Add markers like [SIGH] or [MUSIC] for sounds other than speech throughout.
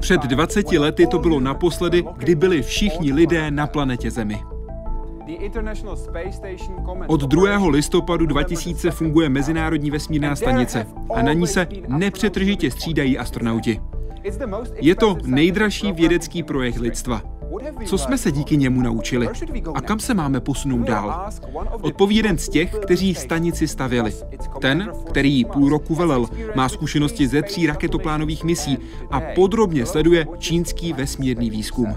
Před 20 lety to bylo naposledy, kdy byli všichni lidé na planetě Zemi. Od 2. listopadu 2000 funguje Mezinárodní vesmírná stanice a na ní se nepřetržitě střídají astronauti. Je to nejdražší vědecký projekt lidstva. Co jsme se díky němu naučili? A kam se máme posunout dál? Odpoví jeden z těch, kteří stanici stavěli. Ten, který půl roku velel, má zkušenosti ze tří raketoplánových misí a podrobně sleduje čínský vesmírný výzkum.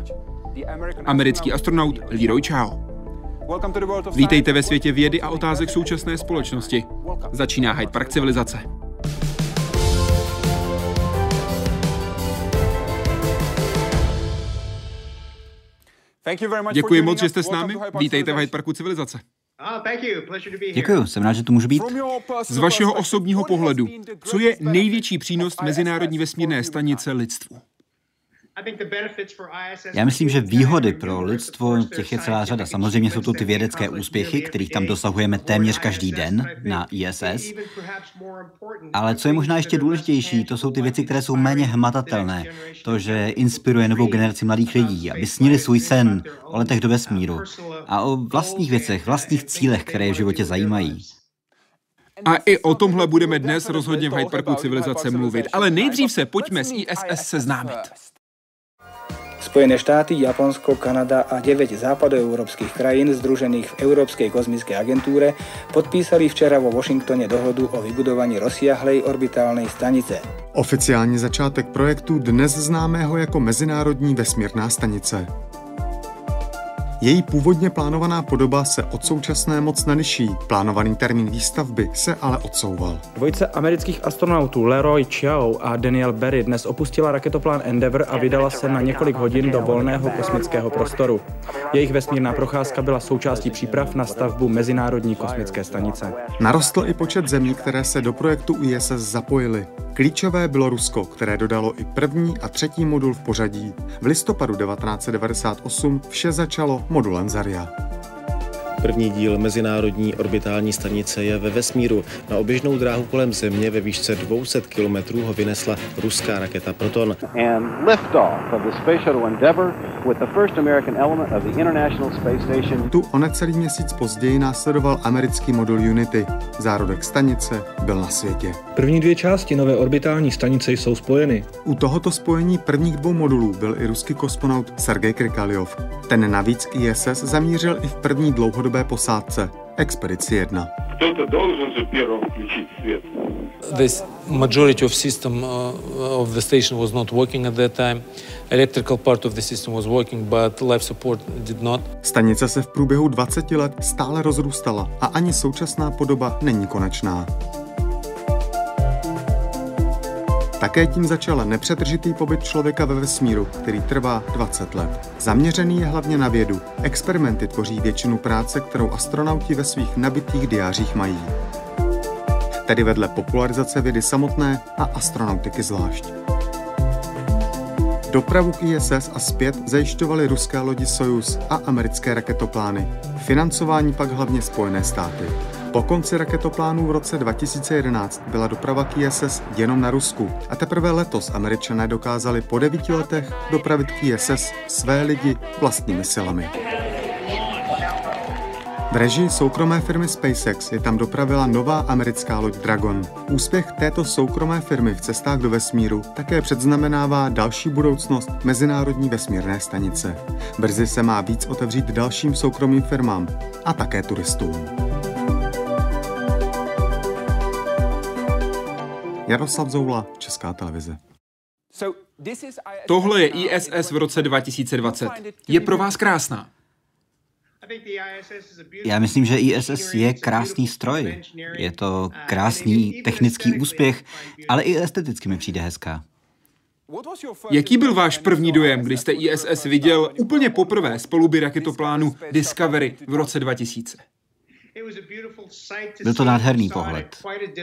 Americký astronaut Leroy Chao. Vítejte ve světě vědy a otázek současné společnosti. Začíná Hyde Park civilizace. Děkuji moc, že jste s námi. Vítejte v Hyde Parku civilizace. Ah, Děkuji, jsem rád, že tu můžu být. Z vašeho osobního pohledu, co je největší přínos Mezinárodní vesmírné stanice lidstvu? Já myslím, že výhody pro lidstvo těch je celá řada. Samozřejmě jsou to ty vědecké úspěchy, kterých tam dosahujeme téměř každý den na ISS. Ale co je možná ještě důležitější, to jsou ty věci, které jsou méně hmatatelné. To, že inspiruje novou generaci mladých lidí, aby snili svůj sen o letech do vesmíru a o vlastních věcech, vlastních cílech, které je v životě zajímají. A i o tomhle budeme dnes rozhodně v Hyde Parku civilizace mluvit. Ale nejdřív se pojďme s ISS seznámit. Spojené štáty, Japonsko, Kanada a 9 západoeurópskych krajín združených v Európskej kozmickej agentúre podpísali včera vo Washingtone dohodu o vybudovaní rozsiahlej orbitálnej stanice. Oficiální začátek projektu dnes známého jako Mezinárodní vesmírná stanice. Její původně plánovaná podoba se od současné moc neliší. Plánovaný termín výstavby se ale odsouval. Dvojice amerických astronautů Leroy Chiao a Daniel Berry dnes opustila raketoplán Endeavour a vydala se na několik hodin do volného kosmického prostoru. Jejich vesmírná procházka byla součástí příprav na stavbu Mezinárodní kosmické stanice. Narostl i počet zemí, které se do projektu ISS zapojily. Klíčové bylo Rusko, které dodalo i první a třetí modul v pořadí. V listopadu 1998 vše začalo modulem Zarya. První díl Mezinárodní orbitální stanice je ve vesmíru. Na oběžnou dráhu kolem Země ve výšce 200 km ho vynesla ruská raketa Proton. Tu o necelý měsíc později následoval americký modul Unity. Zárodek stanice byl na světě. První dvě části nové orbitální stanice jsou spojeny. U tohoto spojení prvních dvou modulů byl i ruský kosmonaut Sergej Krikaliov. Ten navíc ISS zamířil i v první dlouhodobé posádce, Expedici 1. Кто-то должен же первым включить свет. The majority of system uh, of the station was not working at that time. Electrical part of the system was working, but life support did not. Stanice se v průběhu 20 let stále rozrůstala a ani současná podoba není konečná. Také tím začal nepřetržitý pobyt člověka ve vesmíru, který trvá 20 let. Zaměřený je hlavně na vědu. Experimenty tvoří většinu práce, kterou astronauti ve svých nabitých diářích mají. Tedy vedle popularizace vědy samotné a astronautiky zvlášť. Dopravu k ISS a zpět zajišťovaly ruské lodi Soyuz a americké raketoplány. Financování pak hlavně Spojené státy. Po konci raketoplánů v roce 2011 byla doprava ISS jenom na Rusku a teprve letos američané dokázali po devíti letech dopravit ISS své lidi vlastními silami. V režii soukromé firmy SpaceX je tam dopravila nová americká loď Dragon. Úspěch této soukromé firmy v cestách do vesmíru také předznamenává další budoucnost Mezinárodní vesmírné stanice. Brzy se má víc otevřít dalším soukromým firmám a také turistům. Jaroslav Zoula, Česká televize. Tohle je ISS v roce 2020. Je pro vás krásná. Já myslím, že ISS je krásný stroj. Je to krásný technický úspěch, ale i esteticky mi přijde hezká. Jaký byl váš první dojem, když jste ISS viděl úplně poprvé z poluby raketoplánu Discovery v roce 2000? Byl to nádherný pohled.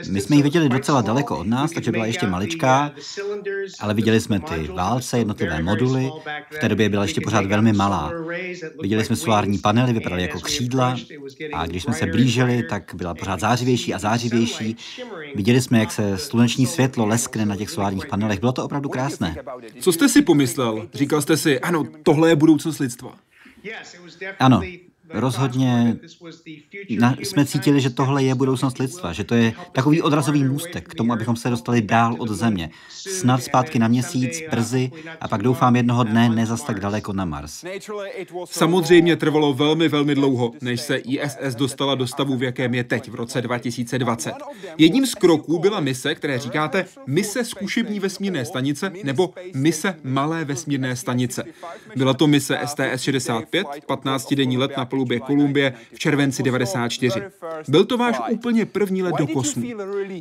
My jsme ji viděli docela daleko od nás, takže byla ještě maličká, ale viděli jsme ty válce, jednotlivé moduly. V té době byla ještě pořád velmi malá. Viděli jsme solární panely, vypadaly jako křídla a když jsme se blížili, tak byla pořád zářivější a zářivější. Viděli jsme, jak se sluneční světlo leskne na těch solárních panelech. Bylo to opravdu krásné. Co jste si pomyslel? Říkal jste si, ano, tohle je budoucnost lidstva. Ano, rozhodně na, jsme cítili, že tohle je budoucnost lidstva, že to je takový odrazový můstek k tomu, abychom se dostali dál od Země. Snad zpátky na měsíc, brzy a pak doufám jednoho dne nezas tak daleko na Mars. Samozřejmě trvalo velmi, velmi dlouho, než se ISS dostala do stavu, v jakém je teď, v roce 2020. Jedním z kroků byla mise, které říkáte mise zkušební vesmírné stanice nebo mise malé vesmírné stanice. Byla to mise STS-65, 15-denní let na palubě Kolumbie v červenci 94. Byl to váš úplně první let do kosmu.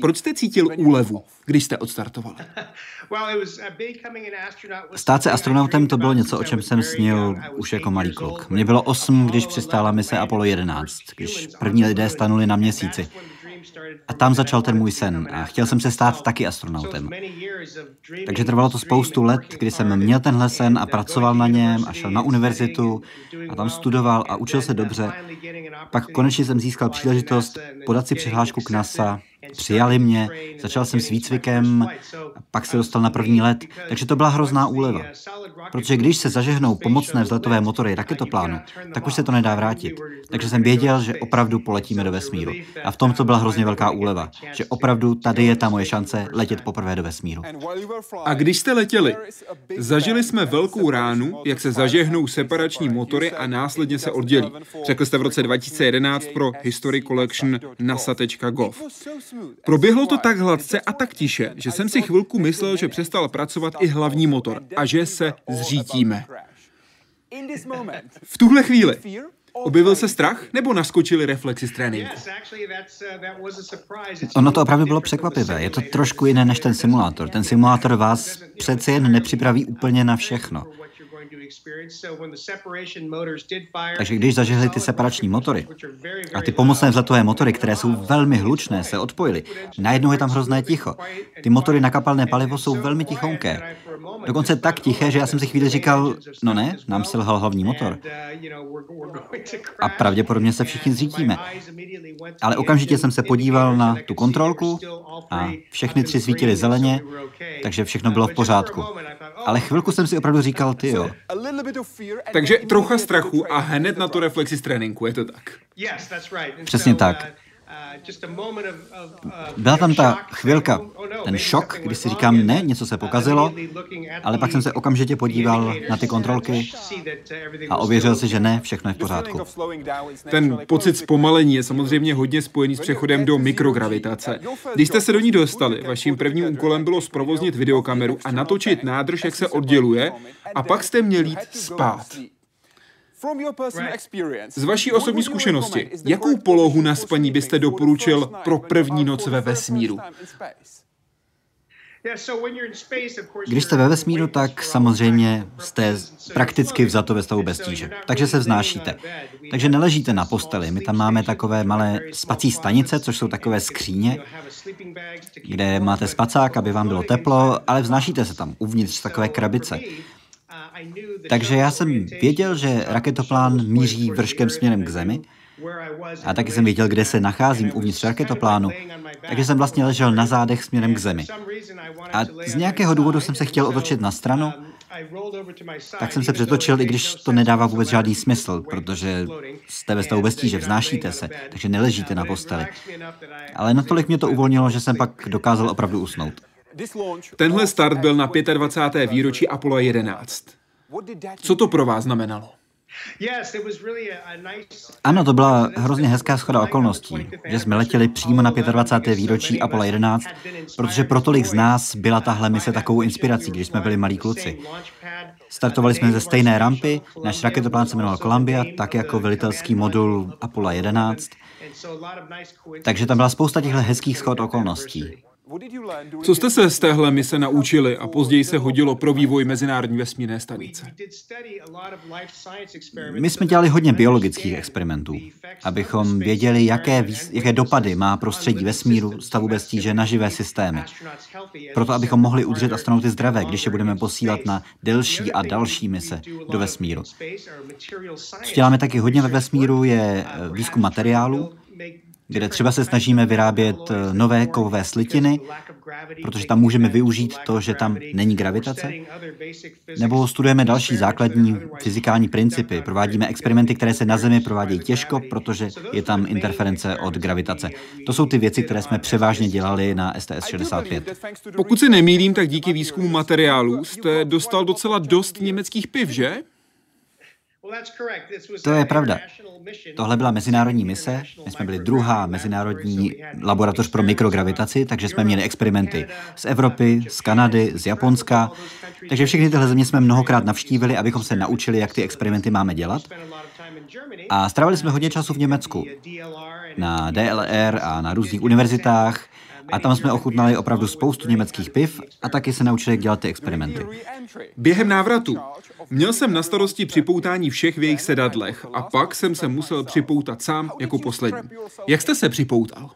Proč jste cítil úlevu, když jste odstartoval? Stát se astronautem to bylo něco, o čem jsem snil už jako malý kluk. Mně bylo 8, když přistála mise Apollo 11, když první lidé stanuli na měsíci. A tam začal ten můj sen a chtěl jsem se stát taky astronautem. Takže trvalo to spoustu let, kdy jsem měl tenhle sen a pracoval na něm a šel na univerzitu a tam studoval a učil se dobře. Pak konečně jsem získal příležitost podat si přihlášku k NASA Přijali mě, začal jsem s výcvikem, pak se dostal na první let, takže to byla hrozná úleva. Protože když se zažehnou pomocné vzletové motory raketoplánu, tak už se to nedá vrátit. Takže jsem věděl, že opravdu poletíme do vesmíru. A v tom to byla hrozně velká úleva, že opravdu tady je ta moje šance letět poprvé do vesmíru. A když jste letěli, zažili jsme velkou ránu, jak se zažehnou separační motory a následně se oddělí. Řekl jste v roce 2011 pro History Collection nasa.gov. Proběhlo to tak hladce a tak tiše, že jsem si chvilku myslel, že přestal pracovat i hlavní motor a že se zřítíme. V tuhle chvíli Objevil se strach nebo naskočili reflexy z tréninku? Ono to opravdu bylo překvapivé. Je to trošku jiné než ten simulátor. Ten simulátor vás přece jen nepřipraví úplně na všechno. Takže když zažehli ty separační motory a ty pomocné vzletové motory, které jsou velmi hlučné, se odpojily, najednou je tam hrozné ticho. Ty motory na kapalné palivo jsou velmi tichonké. Dokonce tak tiché, že já jsem si chvíli říkal, no ne, nám selhal hlavní motor. [LAUGHS] A pravděpodobně se všichni zřítíme. Ale okamžitě jsem se podíval na tu kontrolku a všechny tři svítily zeleně, takže všechno bylo v pořádku. Ale chvilku jsem si opravdu říkal, ty jo. Takže trocha strachu a hned na to reflexi z tréninku, je to tak? Přesně tak. Byla tam ta chvilka, ten šok, kdy si říkám, ne, něco se pokazilo, ale pak jsem se okamžitě podíval na ty kontrolky a ověřil si, že ne, všechno je v pořádku. Ten pocit zpomalení je samozřejmě hodně spojený s přechodem do mikrogravitace. Když jste se do ní dostali, vaším prvním úkolem bylo zprovoznit videokameru a natočit nádrž, jak se odděluje, a pak jste měli jít spát. Z vaší osobní zkušenosti, jakou polohu na spaní byste doporučil pro první noc ve vesmíru? Když jste ve vesmíru, tak samozřejmě jste prakticky vzato ve stavu bez tíže. Takže se vznášíte. Takže neležíte na posteli. My tam máme takové malé spací stanice, což jsou takové skříně, kde máte spacák, aby vám bylo teplo, ale vznášíte se tam uvnitř takové krabice. Takže já jsem věděl, že raketoplán míří vrškem směrem k Zemi, a taky jsem věděl, kde se nacházím uvnitř raketoplánu, takže jsem vlastně ležel na zádech směrem k Zemi. A z nějakého důvodu jsem se chtěl otočit na stranu, tak jsem se přetočil, i když to nedává vůbec žádný smysl, protože jste ve stavu bez tíže, vznášíte se, takže neležíte na posteli. Ale natolik mě to uvolnilo, že jsem pak dokázal opravdu usnout. Tenhle start byl na 25. výročí Apollo 11. Co to pro vás znamenalo? Ano, to byla hrozně hezká schoda okolností, že jsme letěli přímo na 25. výročí Apollo 11, protože pro tolik z nás byla tahle mise takovou inspirací, když jsme byli malí kluci. Startovali jsme ze stejné rampy, náš raketoplán se jmenoval Columbia, tak jako velitelský modul Apollo 11. Takže tam byla spousta těchto hezkých schod okolností. Co jste se z téhle mise naučili a později se hodilo pro vývoj Mezinárodní vesmírné stanice? My jsme dělali hodně biologických experimentů, abychom věděli, jaké, jaké dopady má prostředí vesmíru, stavu bez tíže na živé systémy. Proto, abychom mohli udržet astronauty zdravé, když je budeme posílat na delší a další mise do vesmíru. Co děláme taky hodně ve vesmíru, je výzkum materiálu, kde třeba se snažíme vyrábět eh, nové kovové slitiny, protože tam můžeme využít to, že tam není gravitace, nebo studujeme další základní fyzikální principy, provádíme experimenty, které se na Zemi provádějí těžko, protože je tam interference od gravitace. To jsou ty věci, které jsme převážně dělali na STS-65. Pokud se nemýlím, tak díky výzkumu materiálů jste dostal docela dost německých piv, že? To je pravda. Tohle byla mezinárodní mise. My jsme byli druhá mezinárodní laboratoř pro mikrogravitaci, takže jsme měli experimenty z Evropy, z Kanady, z Japonska. Takže všechny tyhle země jsme mnohokrát navštívili, abychom se naučili, jak ty experimenty máme dělat. A strávili jsme hodně času v Německu. Na DLR a na různých univerzitách. A tam jsme ochutnali opravdu spoustu německých piv a taky se naučili, jak dělat ty experimenty. Během návratu měl jsem na starosti připoutání všech v jejich sedadlech a pak jsem se musel připoutat sám jako poslední. Jak jste se připoutal?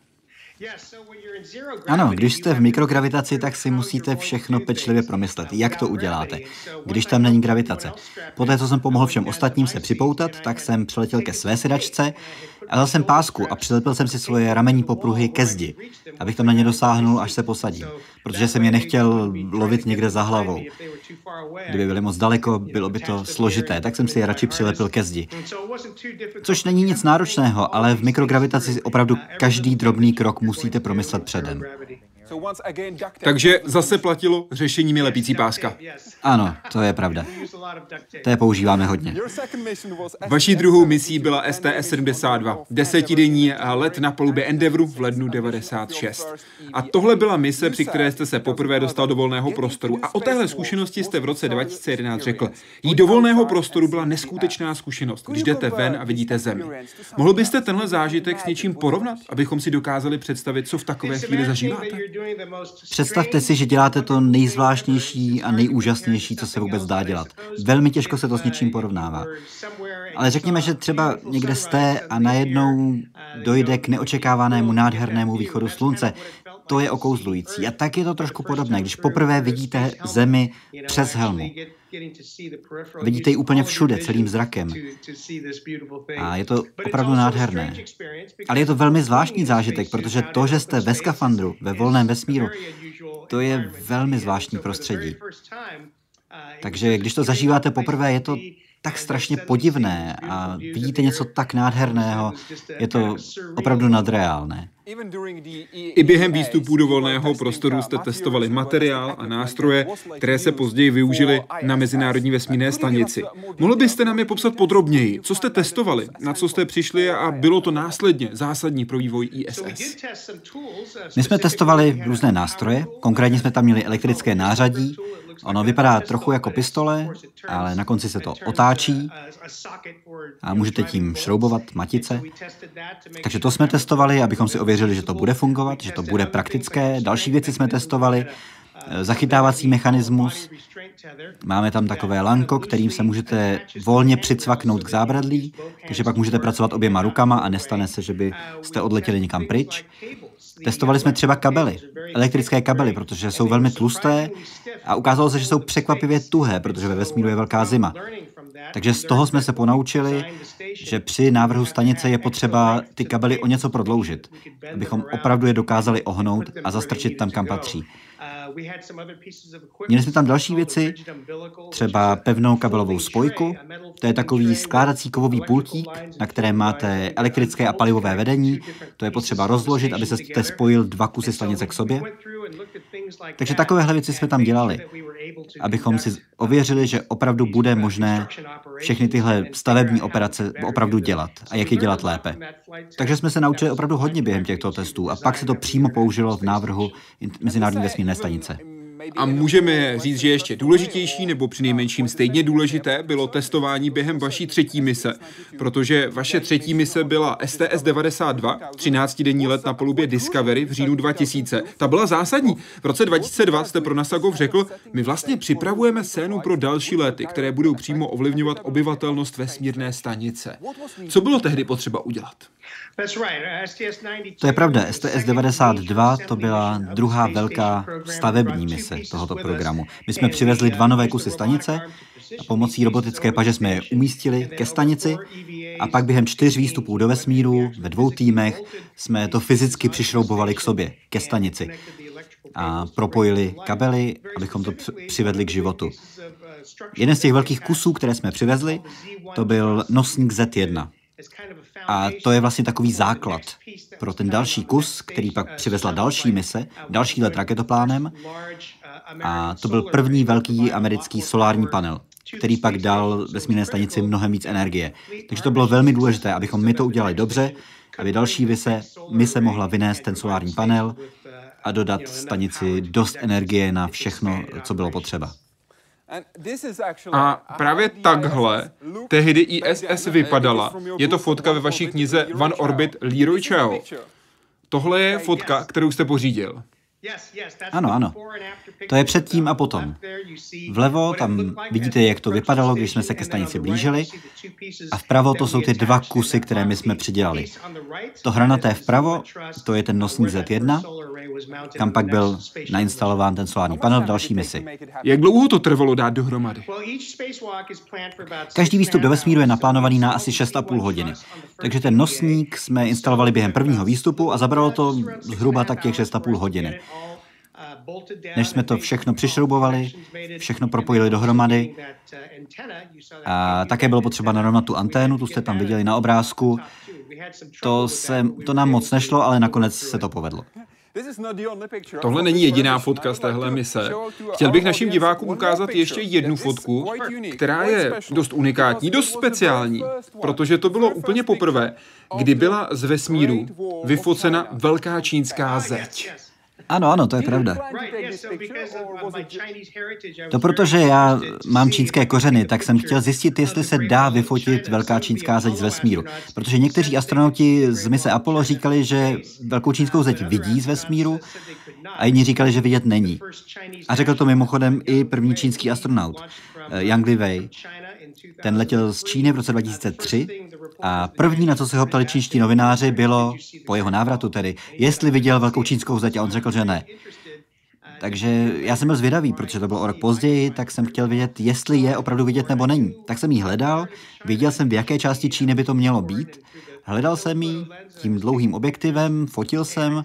Ano, když jste v mikrogravitaci, tak si musíte všechno pečlivě promyslet, jak to uděláte, když tam není gravitace. Poté, co jsem pomohl všem ostatním se připoutat, tak jsem přiletěl ke své sedačce dal jsem pásku a přilepil jsem si svoje ramení popruhy ke zdi, abych tam na ně dosáhnul, až se posadím, protože jsem je nechtěl lovit někde za hlavou. Kdyby byly moc daleko, bylo by to složité, tak jsem si je radši přilepil ke zdi. Což není nic náročného, ale v mikrogravitaci opravdu každý drobný krok musíte promyslet předem. Takže zase platilo řešení mi lepící páska. Ano, to je pravda. To je používáme hodně. Vaší druhou misí byla STS-72, desetidenní let na palubě Endeavoru v lednu 96. A tohle byla mise, při které jste se poprvé dostal do volného prostoru. A o téhle zkušenosti jste v roce 2011 řekl. Jí do volného prostoru byla neskutečná zkušenost, když jdete ven a vidíte zemi. Mohl byste tenhle zážitek s něčím porovnat, abychom si dokázali představit, co v takové chvíli zažíváte? Představte si, že děláte to nejzvláštnější a nejúžasnější, co se vůbec dá dělat. Velmi těžko se to s něčím porovnává. Ale řekněme, že třeba někde jste a najednou dojde k neočekávanému nádhernému východu slunce. To je okouzlující. A tak je to trošku podobné, když poprvé vidíte Zemi přes helmu. Vidíte ji úplně všude, celým zrakem. A je to opravdu nádherné. Ale je to velmi zvláštní zážitek, protože to, že jste ve skafandru, ve volném vesmíru, to je velmi zvláštní prostředí. Takže když to zažíváte poprvé, je to tak strašně podivné a vidíte něco tak nádherného, je to opravdu nadreálné. I během výstupů do volného prostoru jste testovali materiál a nástroje, které se později využily na Mezinárodní vesmírné stanici. Mohl byste nám je popsat podrobněji? Co jste testovali? Na co jste přišli a bylo to následně zásadní pro vývoj ISS? My jsme testovali různé nástroje, konkrétně jsme tam měli elektrické nářadí, Ono vypadá trochu jako pistole, ale na konci se to otáčí a můžete tím šroubovat matice. Takže to jsme testovali, abychom si ověřili, že to bude fungovat, že to bude praktické. Další věci jsme testovali, zachytávací mechanismus. Máme tam takové lanko, kterým se můžete volně přicvaknout k zábradlí, takže pak můžete pracovat oběma rukama a nestane se, že byste odletěli někam pryč. Testovali jsme třeba kabely, elektrické kabely, protože jsou velmi tlusté a ukázalo se, že jsou překvapivě tuhé, protože ve vesmíru je velká zima. Takže z toho jsme se ponaučili, že při návrhu stanice je potřeba ty kabely o něco prodloužit, abychom opravdu je dokázali ohnout a zastrčit tam, kam patří. Měli jsme tam další věci, třeba pevnou kabelovou spojku, to je takový skládací kovový pultík, na kterém máte elektrické a palivové vedení, to je potřeba rozložit, aby se spojil dva kusy stanice k sobě. Takže takovéhle věci jsme tam dělali, abychom si ověřili, že opravdu bude možné všechny tyhle stavební operace opravdu dělat a jak je dělat lépe. Takže jsme se naučili opravdu hodně během těchto testů a pak se to přímo použilo v návrhu Mezinárodní vesmírné stanice. A můžeme říct, že ještě důležitější nebo přinejmenším stejně důležité bylo testování během vaší třetí mise, protože vaše třetí mise byla STS-92, 13-denní let na polubě Discovery v říjnu 2000. Ta byla zásadní. V roce 2002 jste pro Nasagov řekl, my vlastně připravujeme scénu pro další lety, které budou přímo ovlivňovat obyvatelnost vesmírné stanice. Co bylo tehdy potřeba udělat? To je pravda. STS-92 to byla druhá velká stavební mise tohoto programu. My jsme přivezli dva nové kusy stanice a pomocí robotické paže jsme je umístili ke stanici a pak během čtyř výstupů do vesmíru ve dvou týmech jsme to fyzicky přišroubovali k sobě, ke stanici a propojili kabely, abychom to přivedli k životu. Jeden z těch velkých kusů, které jsme přivezli, to byl nosník Z1. A to je vlastně takový základ pro ten další kus, který pak přivezla další mise, další let raketoplánem. A to byl první velký americký solární panel, který pak dal vesmírné stanici mnohem víc energie. Takže to bylo velmi důležité, abychom my to udělali dobře, aby další mise, mise mohla vynést ten solární panel a dodat stanici dost energie na všechno, co bylo potřeba. A právě takhle tehdy ISS vypadala. Je to fotka ve vaší knize One Orbit Leroy Chao. Tohle je fotka, kterou jste pořídil. Ano, ano. To je předtím a potom. Vlevo tam vidíte, jak to vypadalo, když jsme se ke stanici blížili. A vpravo to jsou ty dva kusy, které my jsme přidělali. To hranaté vpravo, to je ten nosník Z1, kam pak byl nainstalován ten solární panel v další misi. Jak dlouho to trvalo dát dohromady? Každý výstup do vesmíru je naplánovaný na asi 6,5 hodiny. Takže ten nosník jsme instalovali během prvního výstupu a zabralo to zhruba tak těch 6,5 hodiny. Než jsme to všechno přišroubovali, všechno propojili dohromady a také bylo potřeba narovnat tu anténu, tu jste tam viděli na obrázku. To, se, to nám moc nešlo, ale nakonec se to povedlo. Tohle není jediná fotka z téhle mise. Chtěl bych našim divákům ukázat ještě jednu fotku, která je dost unikátní, dost speciální, protože to bylo úplně poprvé, kdy byla z vesmíru vyfocena velká čínská zeď. Ano, ano, to je pravda. To protože já mám čínské kořeny, tak jsem chtěl zjistit, jestli se dá vyfotit velká čínská zeď z vesmíru. Protože někteří astronauti z mise Apollo říkali, že velkou čínskou zeď vidí z vesmíru a jiní říkali, že vidět není. A řekl to mimochodem i první čínský astronaut, eh, Yang Liwei. Ten letěl z Číny v roce 2003 a první, na co se ho ptali čínští novináři, bylo, po jeho návratu tedy, jestli viděl velkou čínskou zeď a on řekl, že ne. Takže já jsem byl zvědavý, protože to bylo o rok později, tak jsem chtěl vědět, jestli je opravdu vidět nebo není. Tak jsem ji hledal, viděl jsem, v jaké části Číny by to mělo být. Hledal jsem ji tím dlouhým objektivem, fotil jsem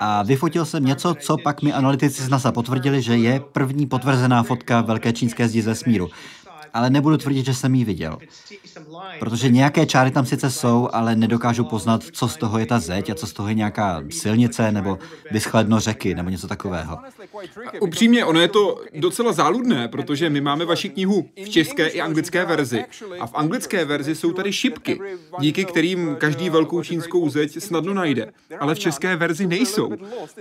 a vyfotil jsem něco, co pak mi analytici z NASA potvrdili, že je první potvrzená fotka velké čínské zdi ze smíru ale nebudu tvrdit, že jsem ji viděl. Protože nějaké čáry tam sice jsou, ale nedokážu poznat, co z toho je ta zeď a co z toho je nějaká silnice nebo vyschledno řeky nebo něco takového. Upřímně, ono je to docela záludné, protože my máme vaši knihu v české i anglické verzi. A v anglické verzi jsou tady šipky, díky kterým každý velkou čínskou zeď snadno najde. Ale v české verzi nejsou.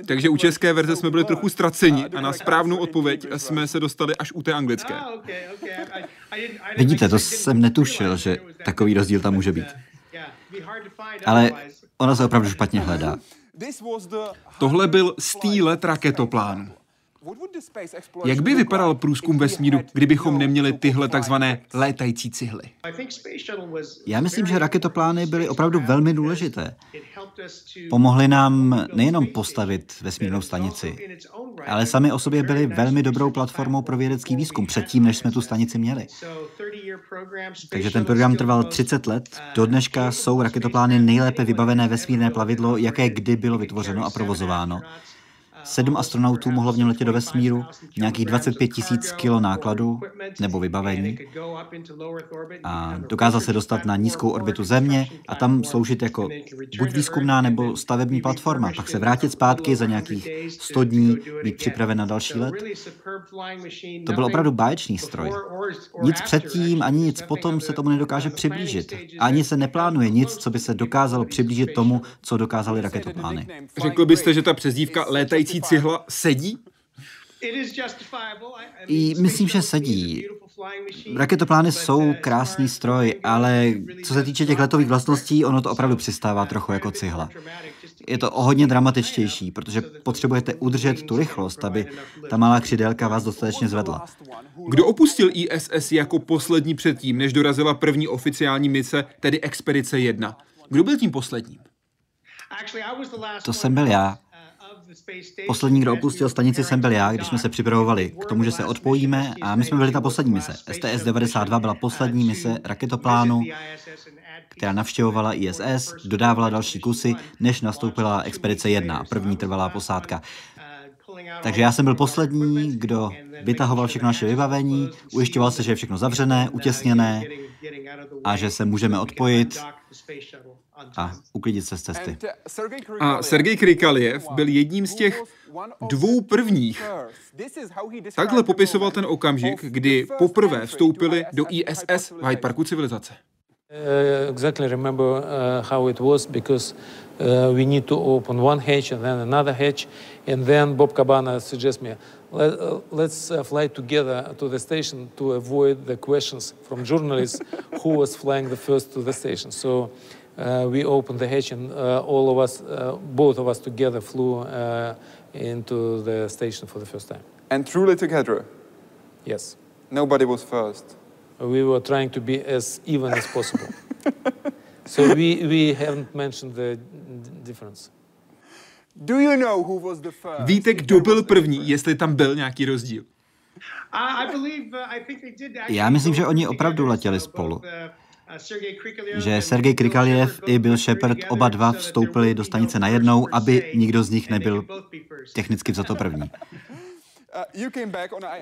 Takže u české verze jsme byli trochu ztraceni a na správnou odpověď jsme se dostali až u té anglické. Vidíte, to jsem netušil, že takový rozdíl tam může být. Ale ona se opravdu špatně hledá. Tohle byl stýlet raketoplánu. Jak by vypadal průzkum vesmíru, kdybychom neměli tyhle takzvané létající cihly? Já myslím, že raketoplány byly opravdu velmi důležité. Pomohly nám nejenom postavit vesmírnou stanici, ale sami o sobě byly velmi dobrou platformou pro vědecký výzkum předtím, než jsme tu stanici měli. Takže ten program trval 30 let. Do dneška jsou raketoplány nejlépe vybavené vesmírné plavidlo, jaké kdy bylo vytvořeno a provozováno. Sedm astronautů mohlo v něm letět do vesmíru, nějakých 25 tisíc kilo nákladu nebo vybavení a dokázal se dostat na nízkou orbitu Země a tam sloužit jako buď výzkumná nebo stavební platforma, pak se vrátit zpátky za nějakých 100 dní, být připraven na další let. To byl opravdu báječný stroj. Nic předtím ani nic potom se tomu nedokáže přiblížit. Ani se neplánuje nic, co by se dokázalo přiblížit tomu, co dokázali raketoplány. Řekl byste, že ta přezdívka létající cihla sedí? I myslím, že sedí. Raketoplány jsou krásný stroj, ale co se týče těch letových vlastností, ono to opravdu přistává trochu jako cihla. Je to o hodně dramatičtější, protože potřebujete udržet tu rychlost, aby ta malá křidélka vás dostatečně zvedla. Kdo opustil ISS jako poslední předtím, než dorazila první oficiální mise, tedy Expedice 1? Kdo byl tím posledním? To jsem byl já. Poslední, kdo opustil stanici, jsem byl já, když jsme se připravovali k tomu, že se odpojíme a my jsme byli ta poslední mise. STS-92 byla poslední mise raketoplánu, která navštěvovala ISS, dodávala další kusy, než nastoupila expedice 1, první trvalá posádka. Takže já jsem byl poslední, kdo vytahoval všechno naše vybavení, ujišťoval se, že je všechno zavřené, utěsněné a že se můžeme odpojit a uklidit se z cesty. A Sergej Krikaljev byl jedním z těch dvou prvních. Takhle popisoval ten okamžik, kdy poprvé vstoupili do ISS v Hyde Parku civilizace. Uh, exactly remember uh, how it was because uh, we need to open one hatch and then another hatch. And then Bob Cabana suggests me, Let, uh, let's uh, fly together to the station to avoid the questions from journalists [LAUGHS] who was flying the first to the station. So uh, we opened the hatch and uh, all of us, uh, both of us together flew uh, into the station for the first time. And truly together? Yes. Nobody was first? We were trying to be as even as possible. [LAUGHS] so we, we haven't mentioned the difference. Do you know who was the first? Víte, kdo byl první, jestli tam byl nějaký rozdíl? Já myslím, že oni opravdu letěli spolu. Že Sergej Krikaljev i Bill Shepard oba dva vstoupili do stanice najednou, aby nikdo z nich nebyl technicky vzato první. [LAUGHS]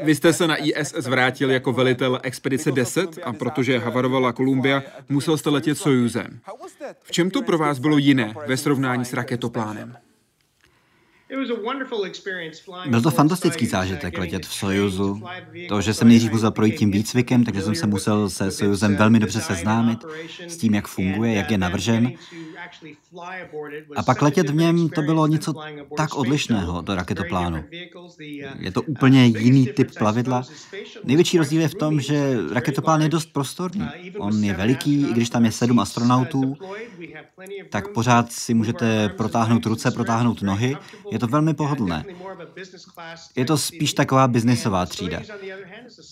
Vy jste se na ISS vrátil jako velitel expedice 10 a protože havarovala Columbia, musel jste letět Sojuzem. V čem to pro vás bylo jiné ve srovnání s raketoplánem? Byl to fantastický zážitek letět v Sojuzu. To, že jsem nejdřív musel projít tím výcvikem, takže jsem se musel se Sojuzem velmi dobře seznámit s tím, jak funguje, jak je navržen. A pak letět v něm to bylo něco tak odlišného do raketoplánu. Je to úplně jiný typ plavidla. Největší rozdíl je v tom, že raketoplán je dost prostorný. On je veliký, i když tam je sedm astronautů, tak pořád si můžete protáhnout ruce, protáhnout nohy. Je to velmi pohodlné. Je to spíš taková biznisová třída.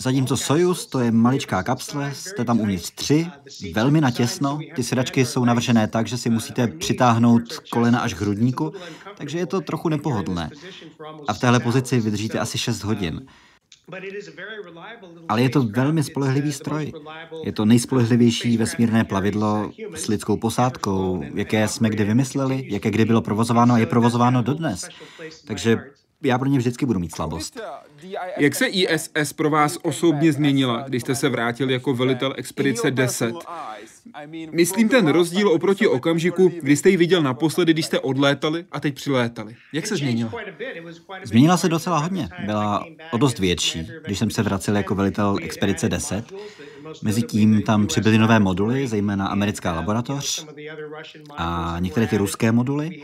Zatímco Soyuz, to je maličká kapsle, jste tam uvnitř tři, velmi natěsno, ty sedačky jsou navržené tak, že si musíte přitáhnout kolena až k hrudníku, takže je to trochu nepohodlné. A v téhle pozici vydržíte asi 6 hodin. Ale je to velmi spolehlivý stroj. Je to nejspolehlivější vesmírné plavidlo s lidskou posádkou, jaké jsme kdy vymysleli, jaké kdy bylo provozováno a je provozováno dodnes. Takže já pro ně vždycky budu mít slabost. Jak se ISS pro vás osobně změnila, když jste se vrátil jako velitel expedice 10? Myslím ten rozdíl oproti okamžiku, kdy jste ji viděl naposledy, když jste odlétali a teď přilétali. Jak se změnila? Změnila se docela hodně. Byla o dost větší, když jsem se vracel jako velitel expedice 10. Mezitím tam přibyly nové moduly, zejména americká laboratoř a některé ty ruské moduly.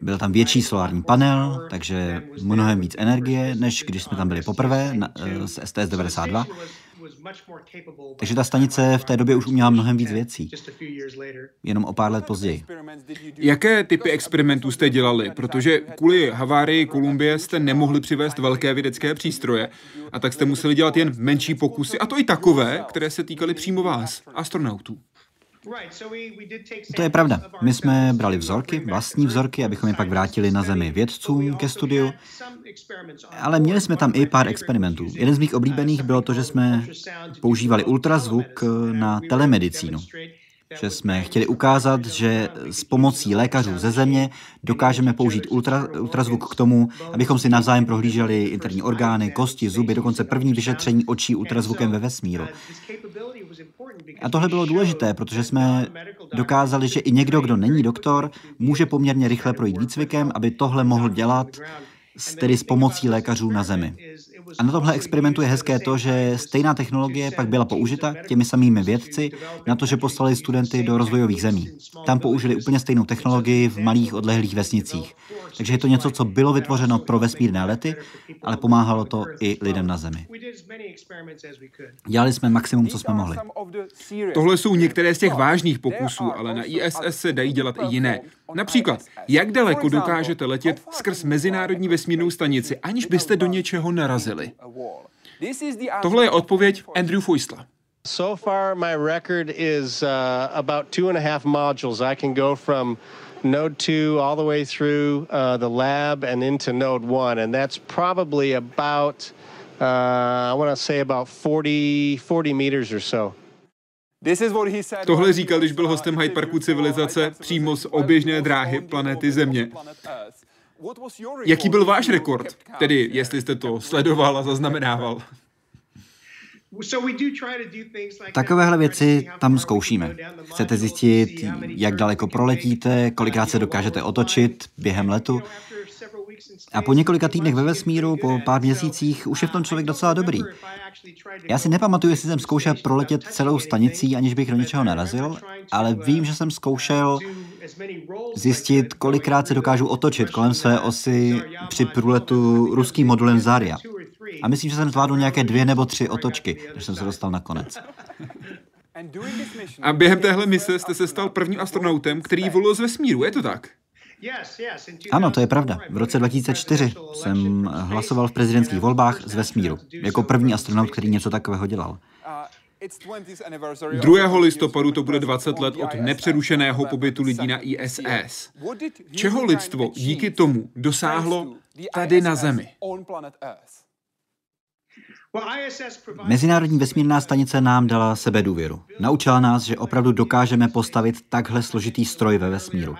Byl tam větší solární panel, takže mnohem víc energie, než když jsme tam byli poprvé na, eh, s STS-92. Takže ta stanice v té době už uměla mnohem víc věcí. Jenom o pár let později. Jaké typy experimentů jste dělali? Protože kvůli havárii Kolumbie jste nemohli přivést velké vědecké přístroje a tak jste museli dělat jen menší pokusy, a to i takové, které se týkaly přímo vás, astronautů. To je pravda. My jsme brali vzorky, vlastní vzorky, abychom je pak vrátili na Zemi vědcům ke studiu, ale měli jsme tam i pár experimentů. Jeden z mých oblíbených bylo to, že jsme používali ultrazvuk na telemedicínu že jsme chtěli ukázat, že s pomocí lékařů ze země dokážeme použít ultra, ultrazvuk k tomu, abychom si navzájem prohlíželi interní orgány, kosti, zuby, dokonce první vyšetření očí ultrazvukem ve vesmíru. A tohle bylo důležité, protože jsme dokázali, že i někdo, kdo není doktor, může poměrně rychle projít výcvikem, aby tohle mohl dělat tedy s pomocí lékařů na Zemi. A na tomhle experimentu je hezké to, že stejná technologie pak byla použita těmi samými vědci na to, že poslali studenty do rozvojových zemí. Tam použili úplně stejnou technologii v malých odlehlých vesnicích. Takže je to něco, co bylo vytvořeno pro vesmírné lety, ale pomáhalo to i lidem na Zemi. Dělali jsme maximum, co jsme mohli. Tohle jsou některé z těch vážných pokusů, ale na ISS se dají dělat i jiné. Například, jak daleko dokážete letět skrz Mezinárodní vesmírnou stanici, aniž byste do něčeho narazili? Tohle je odpověď Andrew Feustla. So far, my record is uh, about two and a half modules. I can go from node two all the way through uh, the lab and into node one, and that's probably about, uh, I want to say about 40, 40 meters or so. Tohle říkal, když byl hostem Hyde Parku civilizace přímo z oběžné dráhy planety Země. Jaký byl váš rekord? Tedy, jestli jste to sledoval a zaznamenával. Takovéhle věci tam zkoušíme. Chcete zjistit, jak daleko proletíte, kolikrát se dokážete otočit během letu. A po několika týdnech ve vesmíru, po pár měsících, už je v tom člověk docela dobrý. Já si nepamatuju, jestli jsem zkoušel proletět celou stanicí, aniž bych do něčeho narazil, ale vím, že jsem zkoušel zjistit, kolikrát se dokážu otočit kolem své osy při průletu ruským modulem Zarya. A myslím, že jsem zvládl nějaké dvě nebo tři otočky, než jsem se dostal na konec. A během téhle mise jste se stal prvním astronautem, který volil z vesmíru, je to tak? Ano, to je pravda. V roce 2004 jsem hlasoval v prezidentských volbách z vesmíru, jako první astronaut, který něco takového dělal. 2. listopadu to bude 20 let od nepřerušeného pobytu lidí na ISS. Čeho lidstvo díky tomu dosáhlo tady na Zemi? Mezinárodní vesmírná stanice nám dala sebedůvěru. Naučila nás, že opravdu dokážeme postavit takhle složitý stroj ve vesmíru.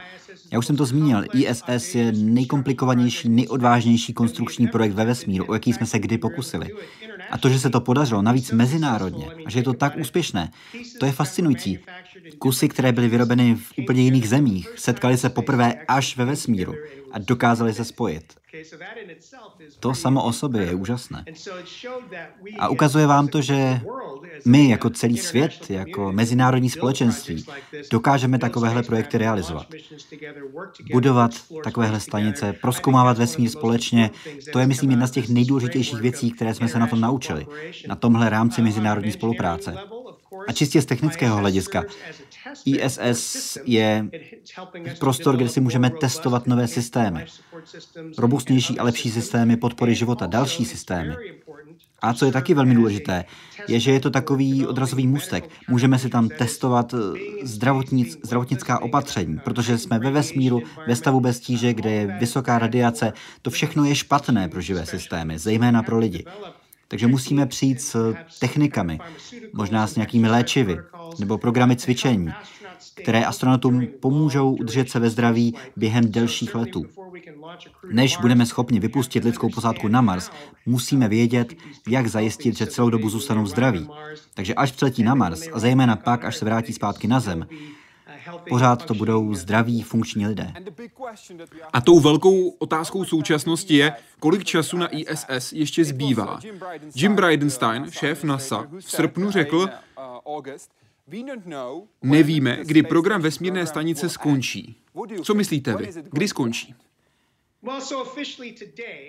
Já už jsem to zmínil, ISS je nejkomplikovanější, nejodvážnější konstrukční projekt ve vesmíru, o jaký jsme se kdy pokusili. A to, že se to podařilo, navíc mezinárodně, a že je to tak úspěšné, to je fascinující. Kusy, které byly vyrobeny v úplně jiných zemích, setkali se poprvé až ve vesmíru a dokázali se spojit. To samo o sobě je úžasné. A ukazuje vám to, že my jako celý svět, jako mezinárodní společenství, dokážeme takovéhle projekty realizovat. Budovat takovéhle stanice, proskoumávat vesmír společně, to je, myslím, jedna z těch nejdůležitějších věcí, které jsme se na tom naučili, na tomhle rámci mezinárodní spolupráce. A čistě z technického hlediska, ISS je prostor, kde si můžeme testovat nové systémy. Robustnější a lepší systémy podpory života, další systémy. A co je taky velmi důležité, je, že je to takový odrazový můstek. Můžeme si tam testovat eh, zdravotnic, zdravotnická opatření, protože jsme ve vesmíru, ve stavu bez tíže, kde je vysoká radiace. To všechno je špatné pro živé systémy, zejména pro lidi. Takže musíme přijít s technikami, možná s nějakými léčivy nebo programy cvičení, které astronautům pomůžou udržet se ve zdraví během delších letů. Než budeme schopni vypustit lidskou posádku na Mars, musíme vědět, jak zajistit, že celou dobu zůstanou zdraví. Takže až přiletí na Mars, a zejména pak, až se vrátí zpátky na Zem, pořád to budou zdraví, funkční lidé. A tou velkou otázkou současnosti je, kolik času na ISS ještě zbývá. Jim Bridenstine, šéf NASA, v srpnu řekl, nevíme, kdy program vesmírné stanice skončí. Co myslíte vy? Kdy skončí?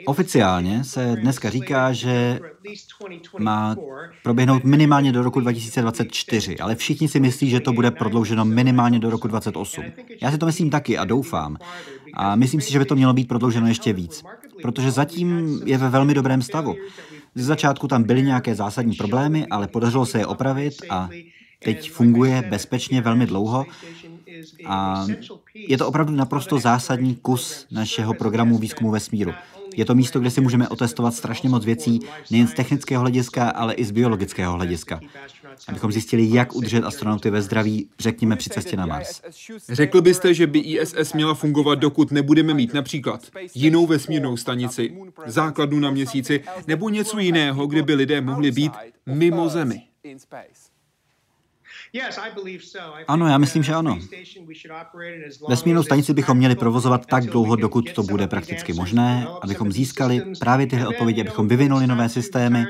Oficiálně se dneska říká, že má proběhnout minimálně do roku 2024, ale všichni si myslí, že to bude prodlouženo minimálně do roku 2028. Já si to myslím taky a doufám. A myslím si, že by to mělo být prodlouženo ještě víc, protože zatím je ve velmi dobrém stavu. Z začátku tam byly nějaké zásadní problémy, ale podařilo se je opravit a teď funguje bezpečně velmi dlouho a je to opravdu naprosto zásadní kus našeho programu výzkumu vesmíru. Je to místo, kde si můžeme otestovat strašně moc věcí, nejen z technického hlediska, ale i z biologického hlediska. Abychom zjistili, jak udržet astronauty ve zdraví, řekněme při cestě na Mars. Řekl byste, že by ISS měla fungovat, dokud nebudeme mít například jinou vesmírnou stanici, základnu na měsíci, nebo něco jiného, kde by lidé mohli být mimo Zemi? Ano, já myslím, že ano. Vesmírnou stanici bychom měli provozovat tak dlouho, dokud to bude prakticky možné, abychom získali právě tyhle odpovědi, abychom vyvinuli nové systémy.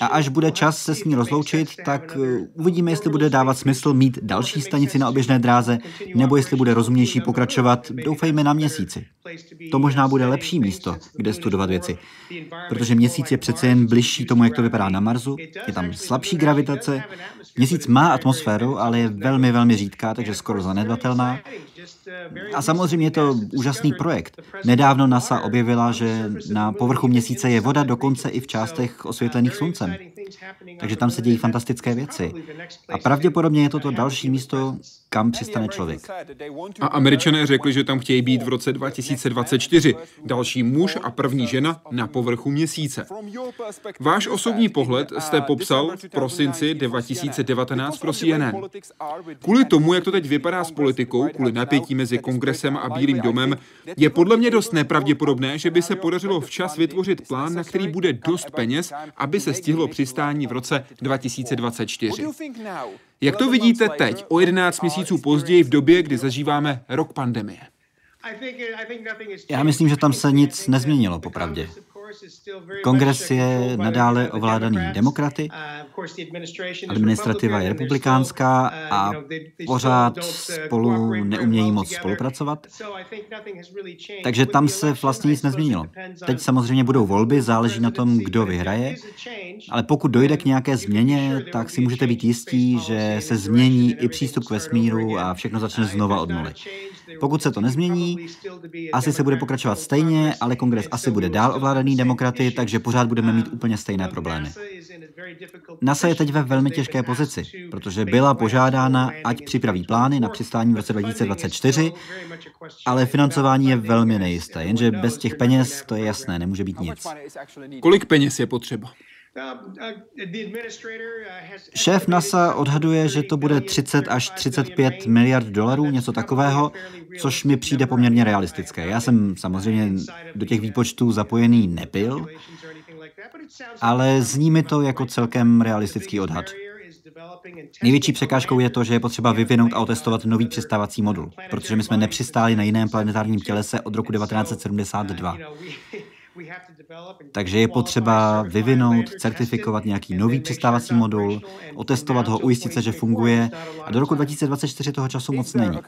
A až bude čas se s ní rozloučit, tak uh, uvidíme, jestli bude dávat smysl mít další stanici na oběžné dráze, nebo jestli bude rozumnější pokračovat, doufejme, na měsíci. To možná bude lepší místo, kde studovat věci, protože měsíc je přece jen bližší tomu, jak to vypadá na Marsu, je tam slabší gravitace, měsíc má atmosféru, ale je velmi, velmi řídká, takže skoro zanedbatelná. A samozřejmě je to úžasný projekt. Nedávno NASA objevila, že na povrchu měsíce je voda dokonce i v částech osvětlených sluncem. Takže tam se dějí fantastické věci. A pravděpodobně je to to další místo, kam přistane člověk. A američané řekli, že tam chtějí být v roce 2024. Další muž a první žena na povrchu měsíce. Váš osobní pohled jste popsal v prosinci 2019 pro CNN. Kvůli tomu, jak to teď vypadá s politikou, kvůli napětí mezi kongresem a Bílým domem, je podle mě dost nepravděpodobné, že by se podařilo včas vytvořit plán, na který bude dost peněz, aby se stihlo přistání v roce 2024. Jak to vidíte teď, o 11 měsíců později, v době, kdy zažíváme rok pandemie? Já myslím, že tam se nic nezměnilo, popravdě. Kongres je nadále ovládaný demokraty, administrativa je republikánská a pořád spolu neumějí moc spolupracovat. Takže tam se vlastně nic nezměnilo. Teď samozřejmě budou volby, záleží na tom, kdo vyhraje, ale pokud dojde k nějaké změně, tak si můžete být jistí, že se změní i přístup k vesmíru a všechno začne znova od nuly. Pokud se to nezmění, asi se bude pokračovat stejně, ale kongres asi bude dál ovládaný demokraty, takže pořád budeme mít úplně stejné problémy. NASA je teď ve velmi těžké pozici, protože byla požádána, ať připraví plány na přistání v roce 2024, ale financování je velmi nejisté, jenže bez těch peněz to je jasné, nemůže být nic. Kolik peněz je potřeba? Šéf NASA odhaduje, že to bude 30 až 35 miliard dolarů, něco takového, což mi přijde poměrně realistické. Já jsem samozřejmě do těch výpočtů zapojený nebyl, ale zní mi to jako celkem realistický odhad. Největší překážkou je to, že je potřeba vyvinout a otestovat nový přistávací modul, protože my jsme nepřistáli na jiném planetárním tělese od roku 1972. [LAUGHS] Takže je potřeba vyvinout, certifikovat nějaký nový přistávací modul, otestovat ho, ujistit se, že funguje a do roku 2024 toho času moc není.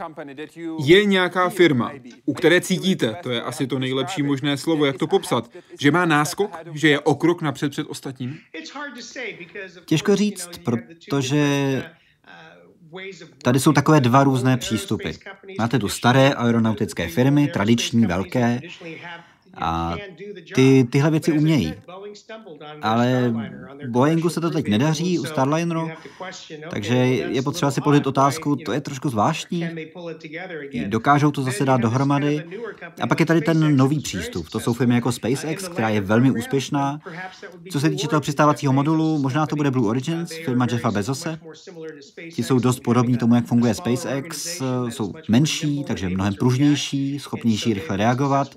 Je nějaká firma, u které cítíte, to je asi to nejlepší možné slovo, jak to popsat, že má náskok, že je o krok napřed před ostatním? Těžko říct, protože Tady jsou takové dva různé přístupy. Máte tu staré aeronautické firmy, tradiční, velké, a ty, tyhle věci umějí. Ale Boeingu se to teď nedaří, u Starlineru, takže je potřeba si položit otázku, to je trošku zvláštní, dokážou to zase dát dohromady. A pak je tady ten nový přístup, to jsou firmy jako SpaceX, která je velmi úspěšná. Co se týče toho přistávacího modulu, možná to bude Blue Origins, firma Jeffa Bezose. Ti jsou dost podobní tomu, jak funguje SpaceX, jsou menší, takže mnohem pružnější, schopnější rychle reagovat.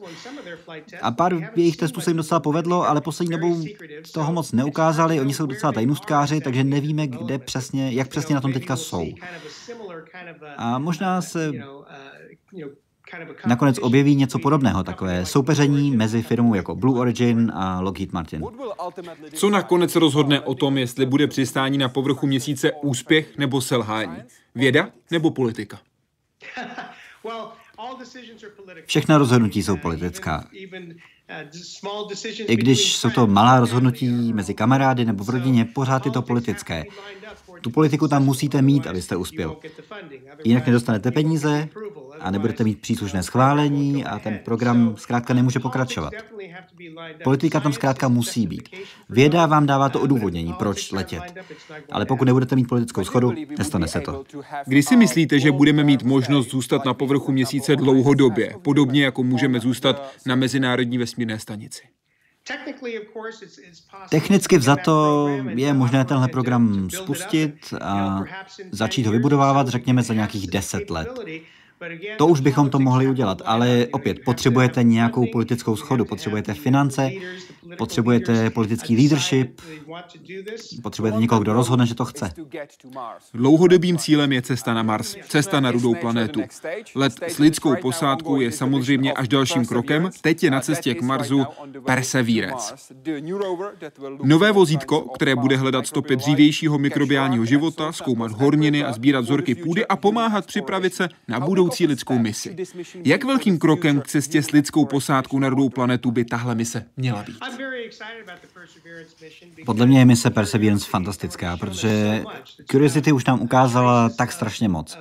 A pár jejich testů se jim docela povedlo, ale poslední dobou toho moc neukázali. Oni jsou docela tajnůstkáři, takže nevíme, kde přesně, jak přesně na tom teďka jsou. A možná se nakonec objeví něco podobného, takové soupeření mezi firmou jako Blue Origin a Lockheed Martin. Co nakonec rozhodne o tom, jestli bude přistání na povrchu měsíce úspěch nebo selhání? Věda nebo politika? [LAUGHS] Všechna rozhodnutí jsou politická. I když jsou to malá rozhodnutí mezi kamarády nebo v rodině, pořád je to politické. Tu politiku tam musíte mít, abyste uspěl. Jinak nedostanete peníze a nebudete mít příslušné schválení a ten program zkrátka nemůže pokračovat. Politika tam zkrátka musí být. Věda vám dává to odůvodnění, proč letět. Ale pokud nebudete mít politickou schodu, nestane se to. Kdy si myslíte, že budeme mít možnost zůstat na povrchu měsíce dlouhodobě, podobně jako můžeme zůstat na Mezinárodní vesmírné stanici? Technicky vzato je možné tenhle program spustit a začít ho vybudovávat, řekněme, za nějakých deset let. To už bychom to mohli udělat, ale opět potřebujete nějakou politickou schodu, potřebujete finance, Potřebujete politický leadership, potřebujete někoho, kdo rozhodne, že to chce. Dlouhodobým cílem je cesta na Mars, cesta na rudou planetu. Let s lidskou posádkou je samozřejmě až dalším krokem, teď je na cestě k Marsu Perseverance. Nové vozítko, které bude hledat stopy dřívějšího mikrobiálního života, zkoumat horniny a sbírat vzorky půdy a pomáhat připravit se na budoucí lidskou misi. Jak velkým krokem k cestě s lidskou posádkou na rudou planetu by tahle mise měla být? Podle mě je mise Perseverance fantastická, protože Curiosity už nám ukázala tak strašně moc.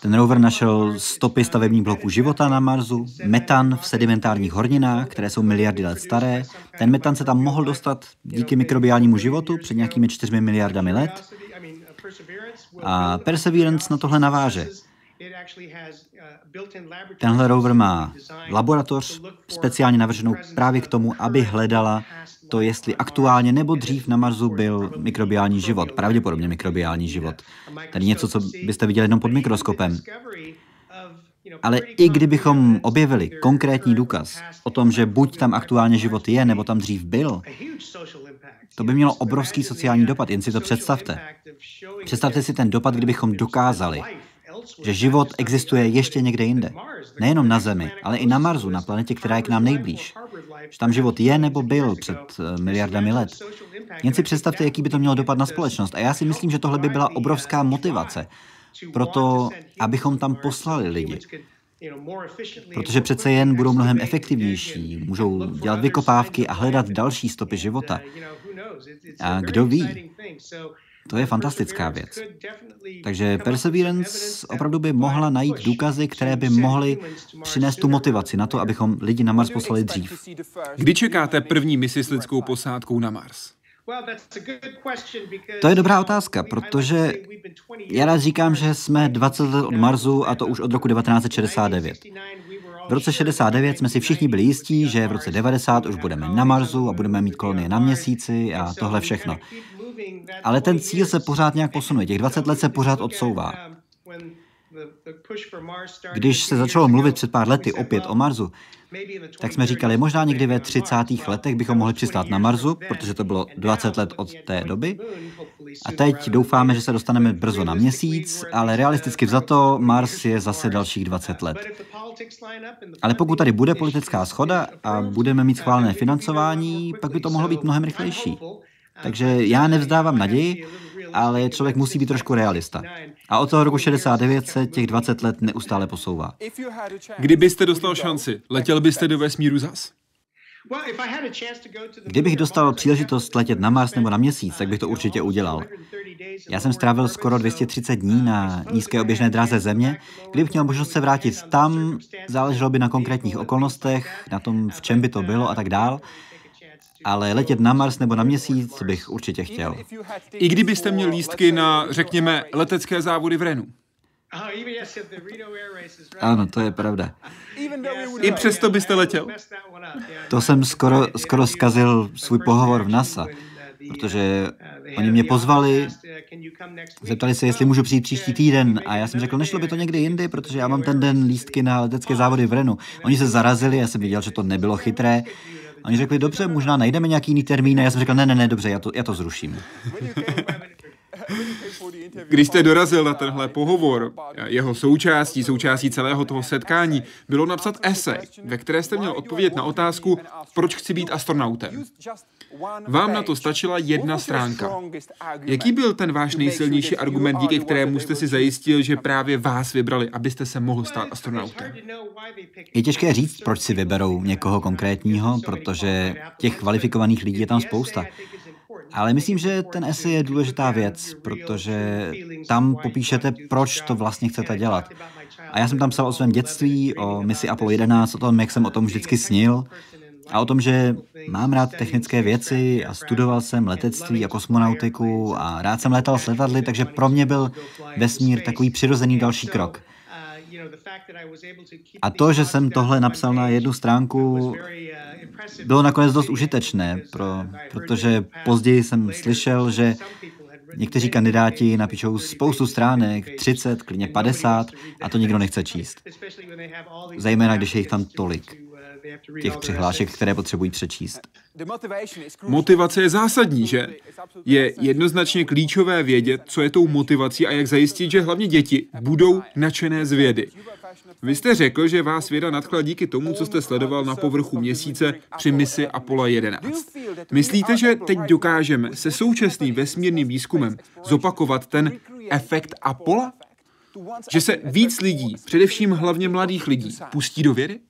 Ten rover našel stopy stavebních bloků života na Marsu, metan v sedimentárních horninách, které jsou miliardy let staré. Ten metan se tam mohl dostat díky mikrobiálnímu životu před nějakými čtyřmi miliardami let. A Perseverance na tohle naváže. Tenhle rover má laboratoř speciálně navrženou právě k tomu, aby hledala to, jestli aktuálně nebo dřív na Marsu byl mikrobiální život, pravděpodobně mikrobiální život. Tady něco, co byste viděli jenom pod mikroskopem. Ale i kdybychom objevili konkrétní důkaz o tom, že buď tam aktuálně život je, nebo tam dřív byl, to by mělo obrovský sociální dopad, jen si to představte. Představte si ten dopad, kdybychom dokázali, že život existuje ještě někde jinde. Nejenom na Zemi, ale i na Marsu, na planetě, která je k nám nejblíž. Že tam život je nebo byl před eh, miliardami let. Jen si představte, jaký by to mělo dopad na společnost. A já si myslím, že tohle by byla obrovská motivace pro to, abychom tam poslali lidi. Protože přece jen budou mnohem efektivnější, můžou dělat vykopávky a hledat další stopy života. A kdo ví, to je fantastická věc. Takže Perseverance opravdu by mohla najít důkazy, které by mohly přinést tu motivaci na to, abychom lidi na Mars poslali dřív. Kdy čekáte první misi s lidskou posádkou na Mars? To je dobrá otázka, protože já rád říkám, že jsme 20 let od Marsu a to už od roku 1969. V roce 69 jsme si všichni byli jistí, že v roce 90 už budeme na Marsu a budeme mít kolonie na měsíci a tohle všechno. Ale ten cíl se pořád nějak posunuje. Těch 20 let se pořád odsouvá. Když se začalo mluvit před pár lety opět o Marsu, tak jsme říkali, možná někdy ve 30. letech bychom mohli přistát na Marsu, protože to bylo 20 let od té doby. A teď doufáme, že se dostaneme brzo na měsíc, ale realisticky vzato Mars je zase dalších 20 let. Ale pokud tady bude politická schoda a budeme mít schválené financování, pak by to mohlo být mnohem rychlejší. Takže já nevzdávám naději, ale člověk musí být trošku realista. A od toho roku 69 se těch 20 let neustále posouvá. Kdybyste dostal šanci, letěl byste do vesmíru zas? Kdybych dostal příležitost letět na Mars nebo na měsíc, tak bych to určitě udělal. Já jsem strávil skoro 230 dní na nízké oběžné dráze Země. Kdybych měl možnost se vrátit tam, záleželo by na konkrétních okolnostech, na tom, v čem by to bylo a tak dál ale letět na Mars nebo na měsíc bych určitě chtěl. I kdybyste měl lístky na, řekněme, letecké závody v Renu. Ano, to je pravda. I přesto byste letěl. To jsem skoro, skoro zkazil svůj pohovor v NASA, protože oni mě pozvali, zeptali se, jestli můžu přijít příští týden a já jsem řekl, nešlo by to někdy jindy, protože já mám ten den lístky na letecké závody v Renu. Oni se zarazili, já jsem viděl, že to nebylo chytré, Oni řekli, dobře, možná najdeme nějaký jiný termín a já jsem řekl, ne, ne, ne, dobře, já to, já to zruším. Když jste dorazil na tenhle pohovor, jeho součástí, součástí celého toho setkání, bylo napsat esej, ve které jste měl odpovědět na otázku, proč chci být astronautem. Vám na to stačila jedna stránka. Jaký byl ten váš nejsilnější argument, díky kterému jste si zajistil, že právě vás vybrali, abyste se mohl stát astronautem? Je těžké říct, proč si vyberou někoho konkrétního, protože těch kvalifikovaných lidí je tam spousta. Ale myslím, že ten esej je důležitá věc, protože tam popíšete, proč to vlastně chcete dělat. A já jsem tam psal o svém dětství, o misi Apollo 11, o tom, jak jsem o tom vždycky snil a o tom, že mám rád technické věci a studoval jsem letectví a kosmonautiku a rád jsem letal s letadly, takže pro mě byl vesmír takový přirozený další krok. A to, že jsem tohle napsal na jednu stránku, bylo nakonec dost užitečné, pro, protože později jsem slyšel, že někteří kandidáti napíšou spoustu stránek, 30, klidně 50, a to nikdo nechce číst. Zejména, když je jich tam tolik. Těch přihlášek, které potřebují přečíst. Motivace je zásadní, že? Je jednoznačně klíčové vědět, co je tou motivací a jak zajistit, že hlavně děti budou nadšené z vědy. Vy jste řekl, že vás věda nadchla díky tomu, co jste sledoval na povrchu měsíce při misi Apollo 11. Myslíte, že teď dokážeme se současným vesmírným výzkumem zopakovat ten efekt Apollo? Že se víc lidí, především hlavně mladých lidí, pustí do vědy?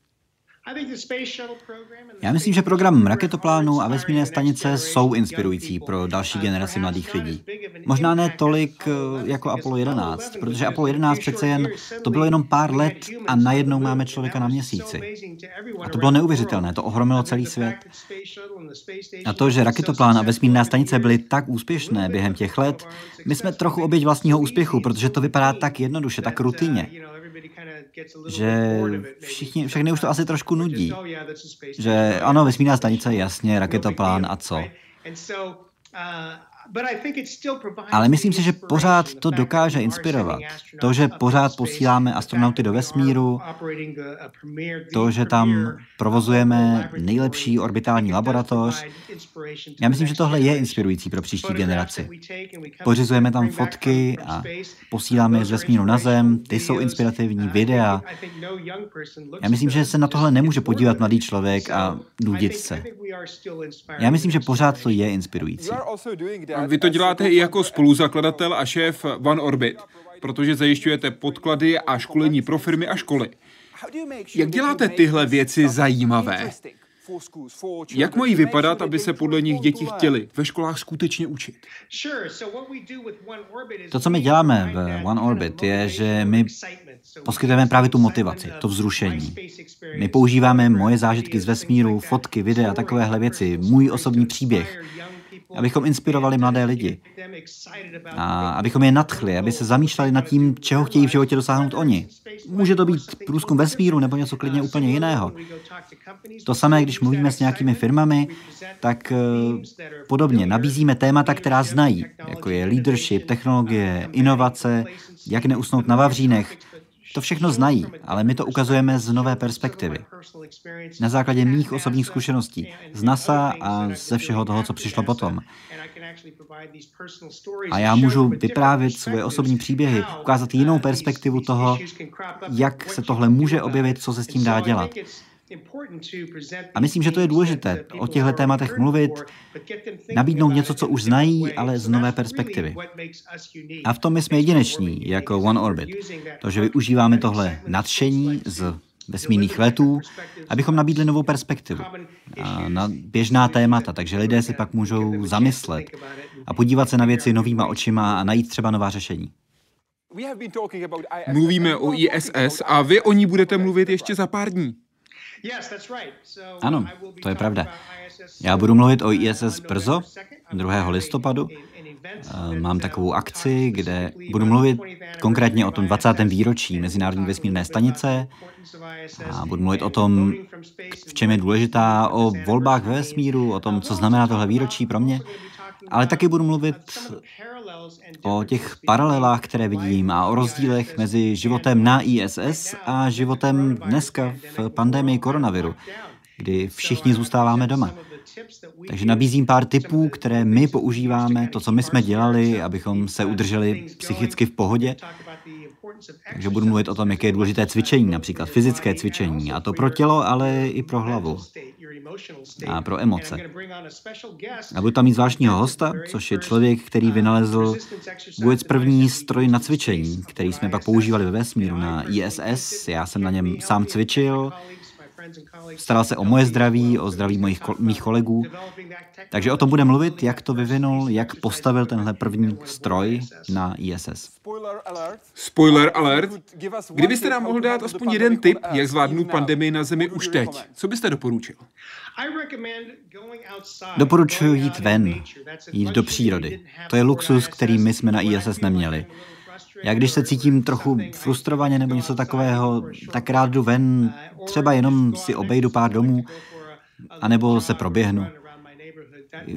Já myslím, že program raketoplánu a vesmírné stanice jsou inspirující pro další generaci mladých lidí. Možná ne tolik eh, jako Apollo 11, protože Apollo 11 přece jen to bylo jenom pár let a najednou máme člověka na měsíci. A to bylo neuvěřitelné, to ohromilo celý svět. A to, že raketoplán a vesmírná stanice byly tak úspěšné během těch let, my jsme trochu oběť vlastního úspěchu, protože to vypadá tak jednoduše, tak rutině že všichni, všechny už to asi trošku nudí. Že ano, vesmírná stanice, jasně, raketoplán a co. Ale myslím si, že pořád to dokáže inspirovat. To, že pořád posíláme astronauty do vesmíru, to, že tam provozujeme nejlepší orbitální laboratoř. Já myslím, že tohle je inspirující pro příští generaci. Pořizujeme tam fotky a posíláme je z vesmíru na Zem, ty jsou inspirativní, videa. Já myslím, že se na tohle nemůže podívat mladý člověk a nudit se. Já myslím, že pořád to je inspirující. Vy to děláte i jako spoluzakladatel a šéf One Orbit, protože zajišťujete podklady a školení pro firmy a školy. Jak děláte tyhle věci zajímavé? Jak mají vypadat, aby se podle nich děti chtěli ve školách skutečně učit? To, co my děláme v One Orbit, je, že my poskytujeme právě tu motivaci, to vzrušení. My používáme moje zážitky z vesmíru, fotky, videa, takovéhle věci, můj osobní příběh abychom inspirovali mladé lidi a abychom je nadchli, aby se zamýšleli nad tím, čeho chtějí v životě dosáhnout oni. Může to být průzkum vesmíru nebo něco klidně úplně jiného. To samé, když mluvíme s nějakými firmami, tak eh, podobně nabízíme témata, která znají, jako je leadership, technologie, inovace, jak neusnout na vavřínech, to všechno znají, ale my to ukazujeme z nové perspektivy. Na základě mých osobních zkušeností z NASA a ze všeho toho, co přišlo potom. A já můžu vyprávět svoje osobní příběhy, ukázat jinou perspektivu toho, jak se tohle může objevit, co se s tím dá dělat. A myslím, že to je důležité o těchto tématech mluvit, nabídnout něco, co už znají, ale z nové perspektivy. A v tom my jsme jedineční, jako One Orbit. To, že využíváme tohle nadšení z vesmírných letů, abychom nabídli novou perspektivu a na běžná témata, takže lidé si pak můžou zamyslet a podívat se na věci novýma očima a najít třeba nová řešení. Mluvíme o ISS a vy o ní budete mluvit ještě za pár dní. Ano, to je pravda. Já budu mluvit o ISS brzo, 2. listopadu. Eh, mám takovou akci, kde budu mluvit konkrétně o tom 20. výročí Mezinárodní vesmírné stanice a budu mluvit o tom, v čem je důležitá, o volbách ve vesmíru, o tom, co znamená tohle výročí pro mě ale taky budu mluvit o těch paralelách, které vidím a o rozdílech mezi životem na ISS a životem dneska v pandemii koronaviru, kdy všichni zůstáváme doma. Takže nabízím pár tipů, které my používáme, to, co my jsme dělali, abychom se udrželi psychicky v pohodě. Takže budu mluvit o tom, jaké je důležité cvičení, například fyzické cvičení, a to pro tělo, ale i pro hlavu a pro emoce. A budu tam mít zvláštního hosta, což je člověk, který vynalezl vůbec první stroj na cvičení, který jsme pak používali ve vesmíru na ISS. Já jsem na něm sám cvičil, staral se o moje zdraví, o zdraví mojich, mých kolegů. Takže o tom bude mluvit, jak to vyvinul, jak postavil tenhle první stroj na ISS. Spoiler alert. Kdybyste nám mohl dát aspoň jeden tip, jak zvládnout pandemii na Zemi už teď, co byste doporučil? Doporučuji jít ven, jít do přírody. To je luxus, který my jsme na ISS neměli. Já když se cítím trochu frustrovaně nebo něco takového, tak rád jdu ven, třeba jenom si obejdu pár domů, anebo se proběhnu.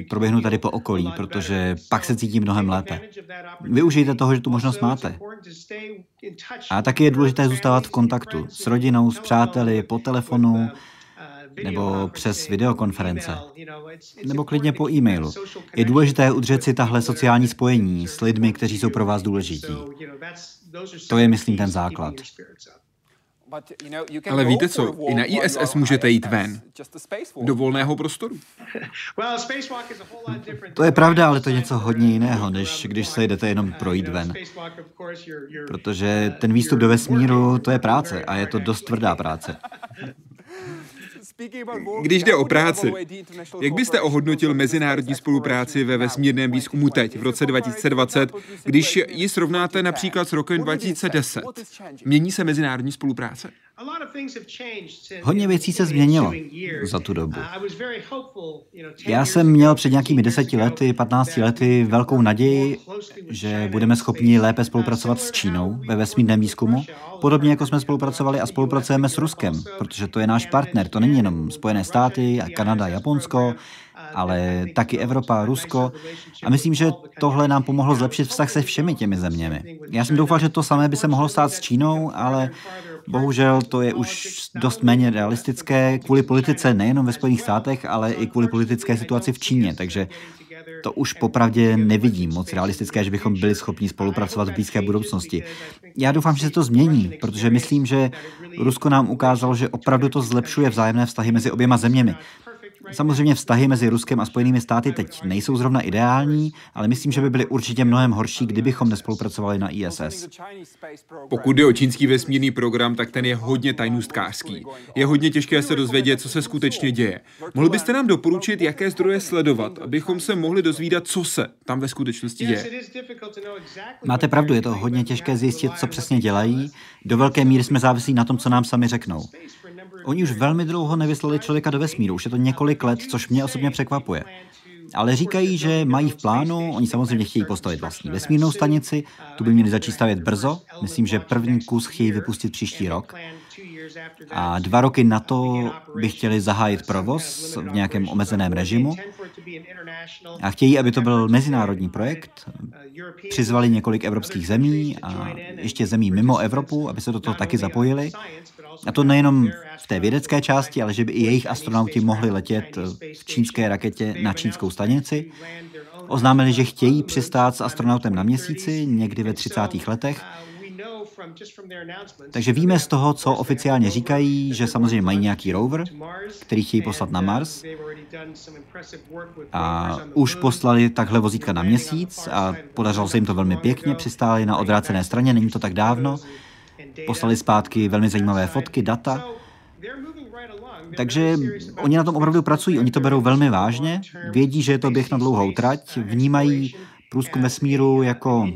Proběhnu tady po okolí, protože pak se cítím mnohem lépe. Využijte toho, že tu možnost máte. A taky je důležité zůstávat v kontaktu s rodinou, s přáteli, po telefonu, nebo přes videokonference, nebo klidně po e-mailu. Je důležité udržet si tahle sociální spojení s lidmi, kteří jsou pro vás důležití. To je, myslím, ten základ. Ale víte co, i na ISS můžete jít ven. Do volného prostoru. To je pravda, ale to je něco hodně jiného, než když se jdete jenom projít ven. Protože ten výstup do vesmíru, to je práce a je to dost tvrdá práce. Když jde o práci, jak byste ohodnotil mezinárodní spolupráci ve vesmírném výzkumu teď, v roce 2020, když ji srovnáte například s rokem 2010? Mění se mezinárodní spolupráce? Hodně věcí se změnilo za tu dobu. Já jsem měl před nějakými deseti lety, 15 lety velkou naději, že budeme schopni lépe spolupracovat s Čínou ve vesmírném výzkumu, podobně jako jsme spolupracovali a spolupracujeme s Ruskem, protože to je náš partner. To není jenom Spojené státy, Kanada, Japonsko, ale taky Evropa, Rusko. A myslím, že tohle nám pomohlo zlepšit vztah se všemi těmi zeměmi. Já jsem doufal, že to samé by se mohlo stát s Čínou, ale bohužel to je už dost méně realistické kvůli politice nejenom ve Spojených státech, ale i kvůli politické situaci v Číně. Takže to už popravdě nevidím moc realistické, že bychom byli schopni spolupracovat v blízké budoucnosti. Já doufám, že se to změní, protože myslím, že Rusko nám ukázalo, že opravdu to zlepšuje vzájemné vztahy mezi oběma zeměmi. Samozřejmě vztahy mezi Ruskem a Spojenými státy teď nejsou zrovna ideální, ale myslím, že by byly určitě mnohem horší, kdybychom nespolupracovali na ISS. Pokud jde o čínský vesmírný program, tak ten je hodně tajnůstkářský. Je hodně těžké se dozvědět, co se skutečně děje. Mohli byste nám doporučit, jaké zdroje sledovat, abychom se mohli dozvídat, co se tam ve skutečnosti děje? Máte pravdu, je to hodně těžké zjistit, co přesně dělají. Do velké míry jsme závislí na tom, co nám sami řeknou. Oni už velmi dlouho nevyslali člověka do vesmíru, už je to několik let, což mě osobně překvapuje. Ale říkají, že mají v plánu, oni samozřejmě chtějí postavit vlastní vesmírnou stanici, tu by měli začít stavět brzo, myslím, že první kus chtějí vypustit příští rok. A dva roky na to by chtěli zahájit provoz v nějakém omezeném režimu. A chtějí, aby to byl mezinárodní projekt. Přizvali několik evropských zemí a ještě zemí mimo Evropu, aby se do toho taky zapojili. A to nejenom v té vědecké části, ale že by i jejich astronauti mohli letět v čínské raketě na čínskou stanici. Oznámili, že chtějí přistát s astronautem na měsíci někdy ve 30. letech. Takže víme z toho, co oficiálně říkají, že samozřejmě mají nějaký rover, který chtějí poslat na Mars. A už poslali takhle vozítka na měsíc a podařilo se jim to velmi pěkně, přistáli na odvrácené straně, není to tak dávno. Poslali zpátky velmi zajímavé fotky, data. Takže oni na tom opravdu pracují, oni to berou velmi vážně, vědí, že je to běh na dlouhou trať, vnímají průzkum vesmíru jako,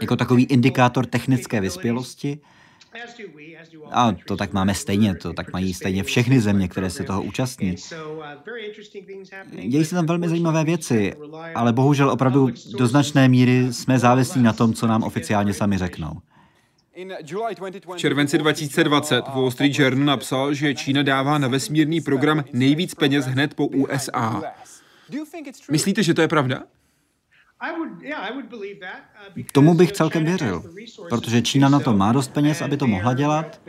jako takový indikátor technické vyspělosti. A to tak máme stejně, to tak mají stejně všechny země, které se toho účastní. Dějí se tam velmi zajímavé věci, ale bohužel opravdu do značné míry jsme závislí na tom, co nám oficiálně sami řeknou. V červenci 2020 Wall Street Journal napsal, že Čína dává na vesmírný program nejvíc peněz hned po USA. Myslíte, že to je pravda? Tomu bych celkem věřil, protože Čína na to má dost peněz, aby to mohla dělat.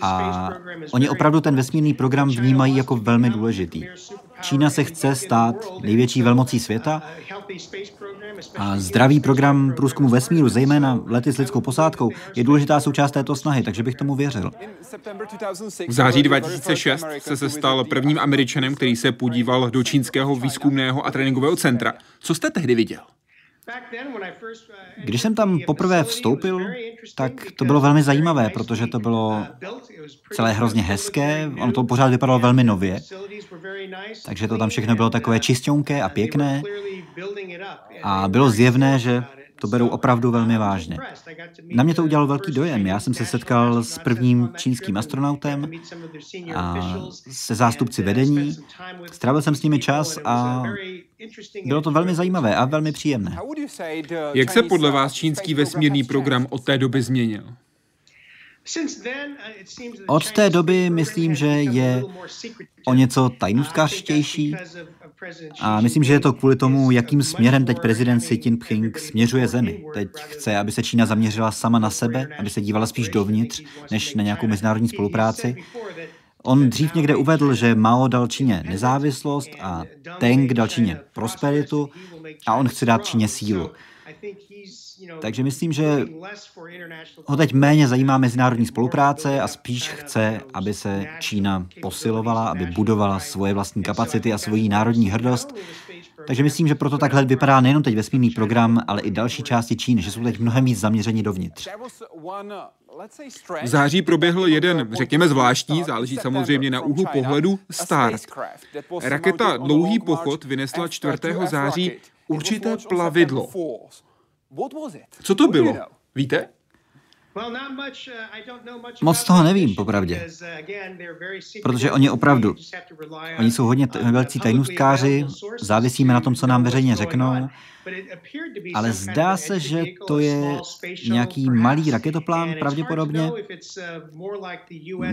A oni opravdu ten vesmírný program vnímají jako velmi důležitý. Čína se chce stát největší velmocí světa a zdravý program průzkumu vesmíru, zejména lety s lidskou posádkou, je důležitá součást této snahy, takže bych tomu věřil. V září 2006 se se stal prvním američanem, který se podíval do čínského výzkumného a tréninkového centra. Co jste tehdy viděl? Když jsem tam poprvé vstoupil, tak to bylo velmi zajímavé, protože to bylo celé hrozně hezké, ono to pořád vypadalo velmi nově, takže to tam všechno bylo takové čistěnké a pěkné. A bylo zjevné, že to berou opravdu velmi vážně. Na mě to udělalo velký dojem. Já jsem se setkal s prvním čínským astronautem a se zástupci vedení. Strávil jsem s nimi čas a bylo to velmi zajímavé a velmi příjemné. Jak se podle vás čínský vesmírný program od té doby změnil? Od té doby myslím, že je o něco tajnůstkářštější a myslím, že je to kvůli tomu, jakým směrem teď prezident Xi Jinping směřuje zemi. Teď chce, aby se Čína zaměřila sama na sebe, aby se dívala spíš dovnitř, než na nějakou mezinárodní spolupráci. On dřív někde uvedl, že Mao dal Číně nezávislost a Teng dal Číně prosperitu a on chce dát Číně sílu. Takže myslím, že ho teď méně zajímá mezinárodní spolupráce a spíš chce, aby se Čína posilovala, aby budovala svoje vlastní kapacity a svoji národní hrdost. Takže myslím, že proto takhle vypadá nejenom teď vesmírný program, ale i další části Číny, že jsou teď mnohem víc zaměřeni dovnitř. V září proběhl jeden, řekněme zvláštní, záleží samozřejmě na úhlu pohledu, start. Raketa Dlouhý pochod vynesla 4. září určité plavidlo. Co to bylo? Víte? Moc toho nevím, popravdě. Protože oni opravdu, oni jsou hodně velcí tajnůstkáři, závisíme na tom, co nám veřejně řeknou, ale zdá se, že to je nějaký malý raketoplán pravděpodobně.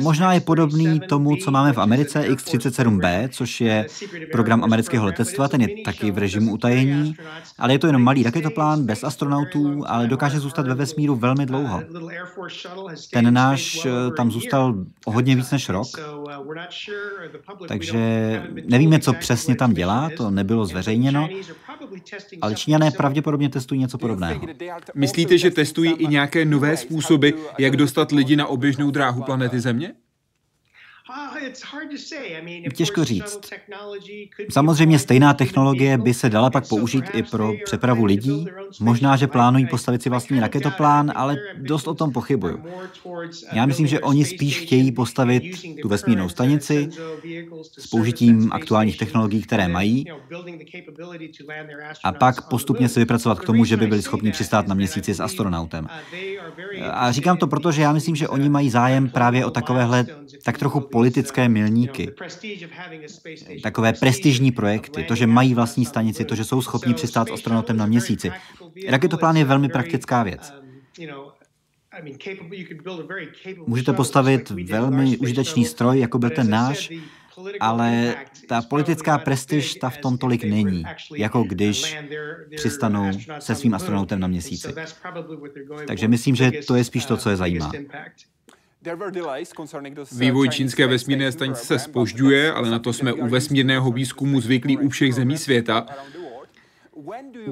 Možná je podobný tomu, co máme v Americe X-37B, což je program amerického letectva, ten je taky v režimu utajení, ale je to jenom malý raketoplán bez astronautů, ale dokáže zůstat ve vesmíru velmi dlouho. Ten náš eh, tam zůstal o hodně víc než rok, takže nevíme, co přesně tam dělá, to nebylo zveřejněno, ale Číňané pravděpodobně testují něco podobného. Myslíte, že testují i nějaké nové způsoby, jak dostat lidi na oběžnou dráhu planety Země? Těžko říct. Samozřejmě stejná technologie by se dala pak použít i pro přepravu lidí. Možná, že plánují postavit si vlastní raketoplán, ale dost o tom pochybuju. Já myslím, že oni spíš chtějí postavit tu vesmírnou stanici s použitím aktuálních technologií, které mají, a pak postupně se vypracovat k tomu, že by byli schopni přistát na měsíci s astronautem. A říkám to proto, že já myslím, že oni mají zájem právě o takovéhle tak trochu politické milníky, takové prestižní projekty, to, že mají vlastní stanici, to, že jsou schopni přistát s astronautem na měsíci. Raketoplán je velmi praktická věc. Můžete postavit velmi užitečný stroj, jako byl ten náš, ale ta politická prestiž ta v tom tolik není, jako když přistanou se svým astronautem na měsíci. Takže myslím, že to je spíš to, co je zajímá. Vývoj čínské vesmírné stanice se spožďuje, ale na to jsme u vesmírného výzkumu zvyklí u všech zemí světa.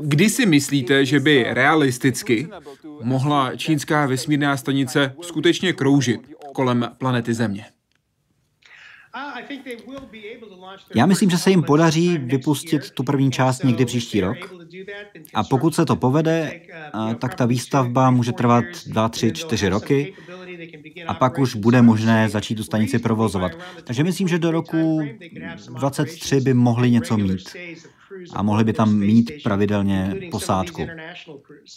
Kdy si myslíte, že by realisticky mohla čínská vesmírná stanice skutečně kroužit kolem planety Země? Já myslím, že se jim podaří vypustit tu první část někdy příští rok. A pokud se to povede, tak ta výstavba může trvat 2, 3, 4 roky a pak už bude možné začít tu stanici provozovat. Takže myslím, že do roku 23 by mohli něco mít a mohli by tam mít pravidelně posádku.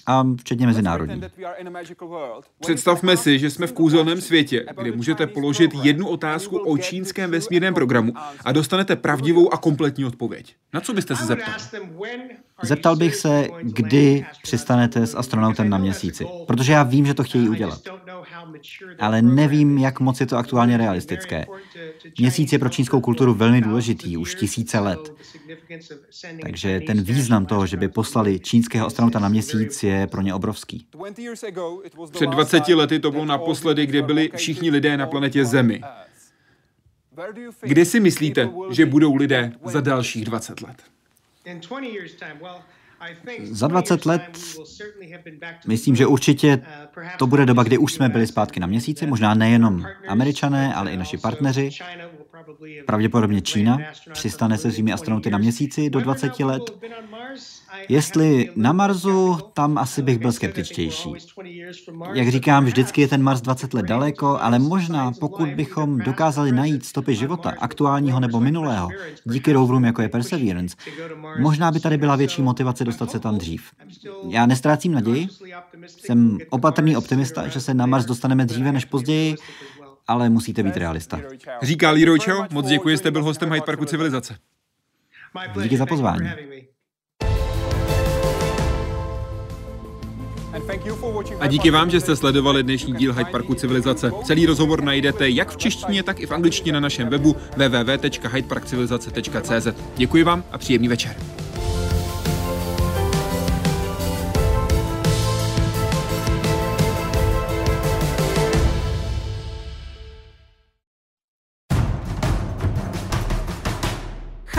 A včetně mezinárodní. Představme si, že jsme v kouzelném světě, kde můžete položit jednu otázku o čínském vesmírném programu a dostanete pravdivou a kompletní odpověď. Na co byste se zeptal? Zeptal bych se, kdy přistanete s astronautem na měsíci, protože já vím, že to chtějí udělat. Ale nevím, jak moc je to aktuálně realistické. Měsíc je pro čínskou kulturu velmi důležitý, už tisíce let. Takže ten význam toho, že by poslali čínského astronauta na měsíc, je pro ně obrovský. Před 20 lety to bylo naposledy, kdy byli všichni lidé na planetě Zemi. Kde si myslíte, že budou lidé za dalších 20 let? Za 20 let myslím, že určitě to bude doba, kdy už jsme byli zpátky na měsíci, možná nejenom američané, ale i naši partneři. Pravděpodobně Čína přistane se svými astronauty na měsíci do 20 let. Jestli na Marsu, tam asi bych byl skeptičtější. Jak říkám, vždycky je ten Mars 20 let daleko, ale možná pokud bychom dokázali najít stopy života, aktuálního nebo minulého, díky roverům jako je Perseverance, možná by tady byla větší motivace dostat se tam dřív. Já nestrácím naději, jsem opatrný optimista, že se na Mars dostaneme dříve než později, ale musíte být realista. Říká Leroy Cho, moc děkuji, jste byl hostem Hyde Parku Civilizace. Díky za pozvání. A díky vám, že jste sledovali dnešní díl Hyde Parku Civilizace. Celý rozhovor najdete jak v češtině, tak i v angličtině na našem webu www.hydeparkcivilizace.cz. Děkuji vám a příjemný večer.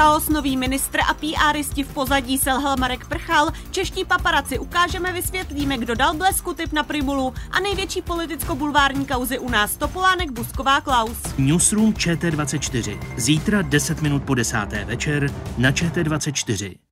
Chaos, nový ministr a PRisti v pozadí selhal Marek Prchal, čeští paparaci ukážeme, vysvětlíme, kdo dal blesku typ na Primulu a největší politicko-bulvární kauzy u nás Topolánek, Busková, Klaus. Newsroom ČT24. Zítra 10 minut po desáté večer na ČT24.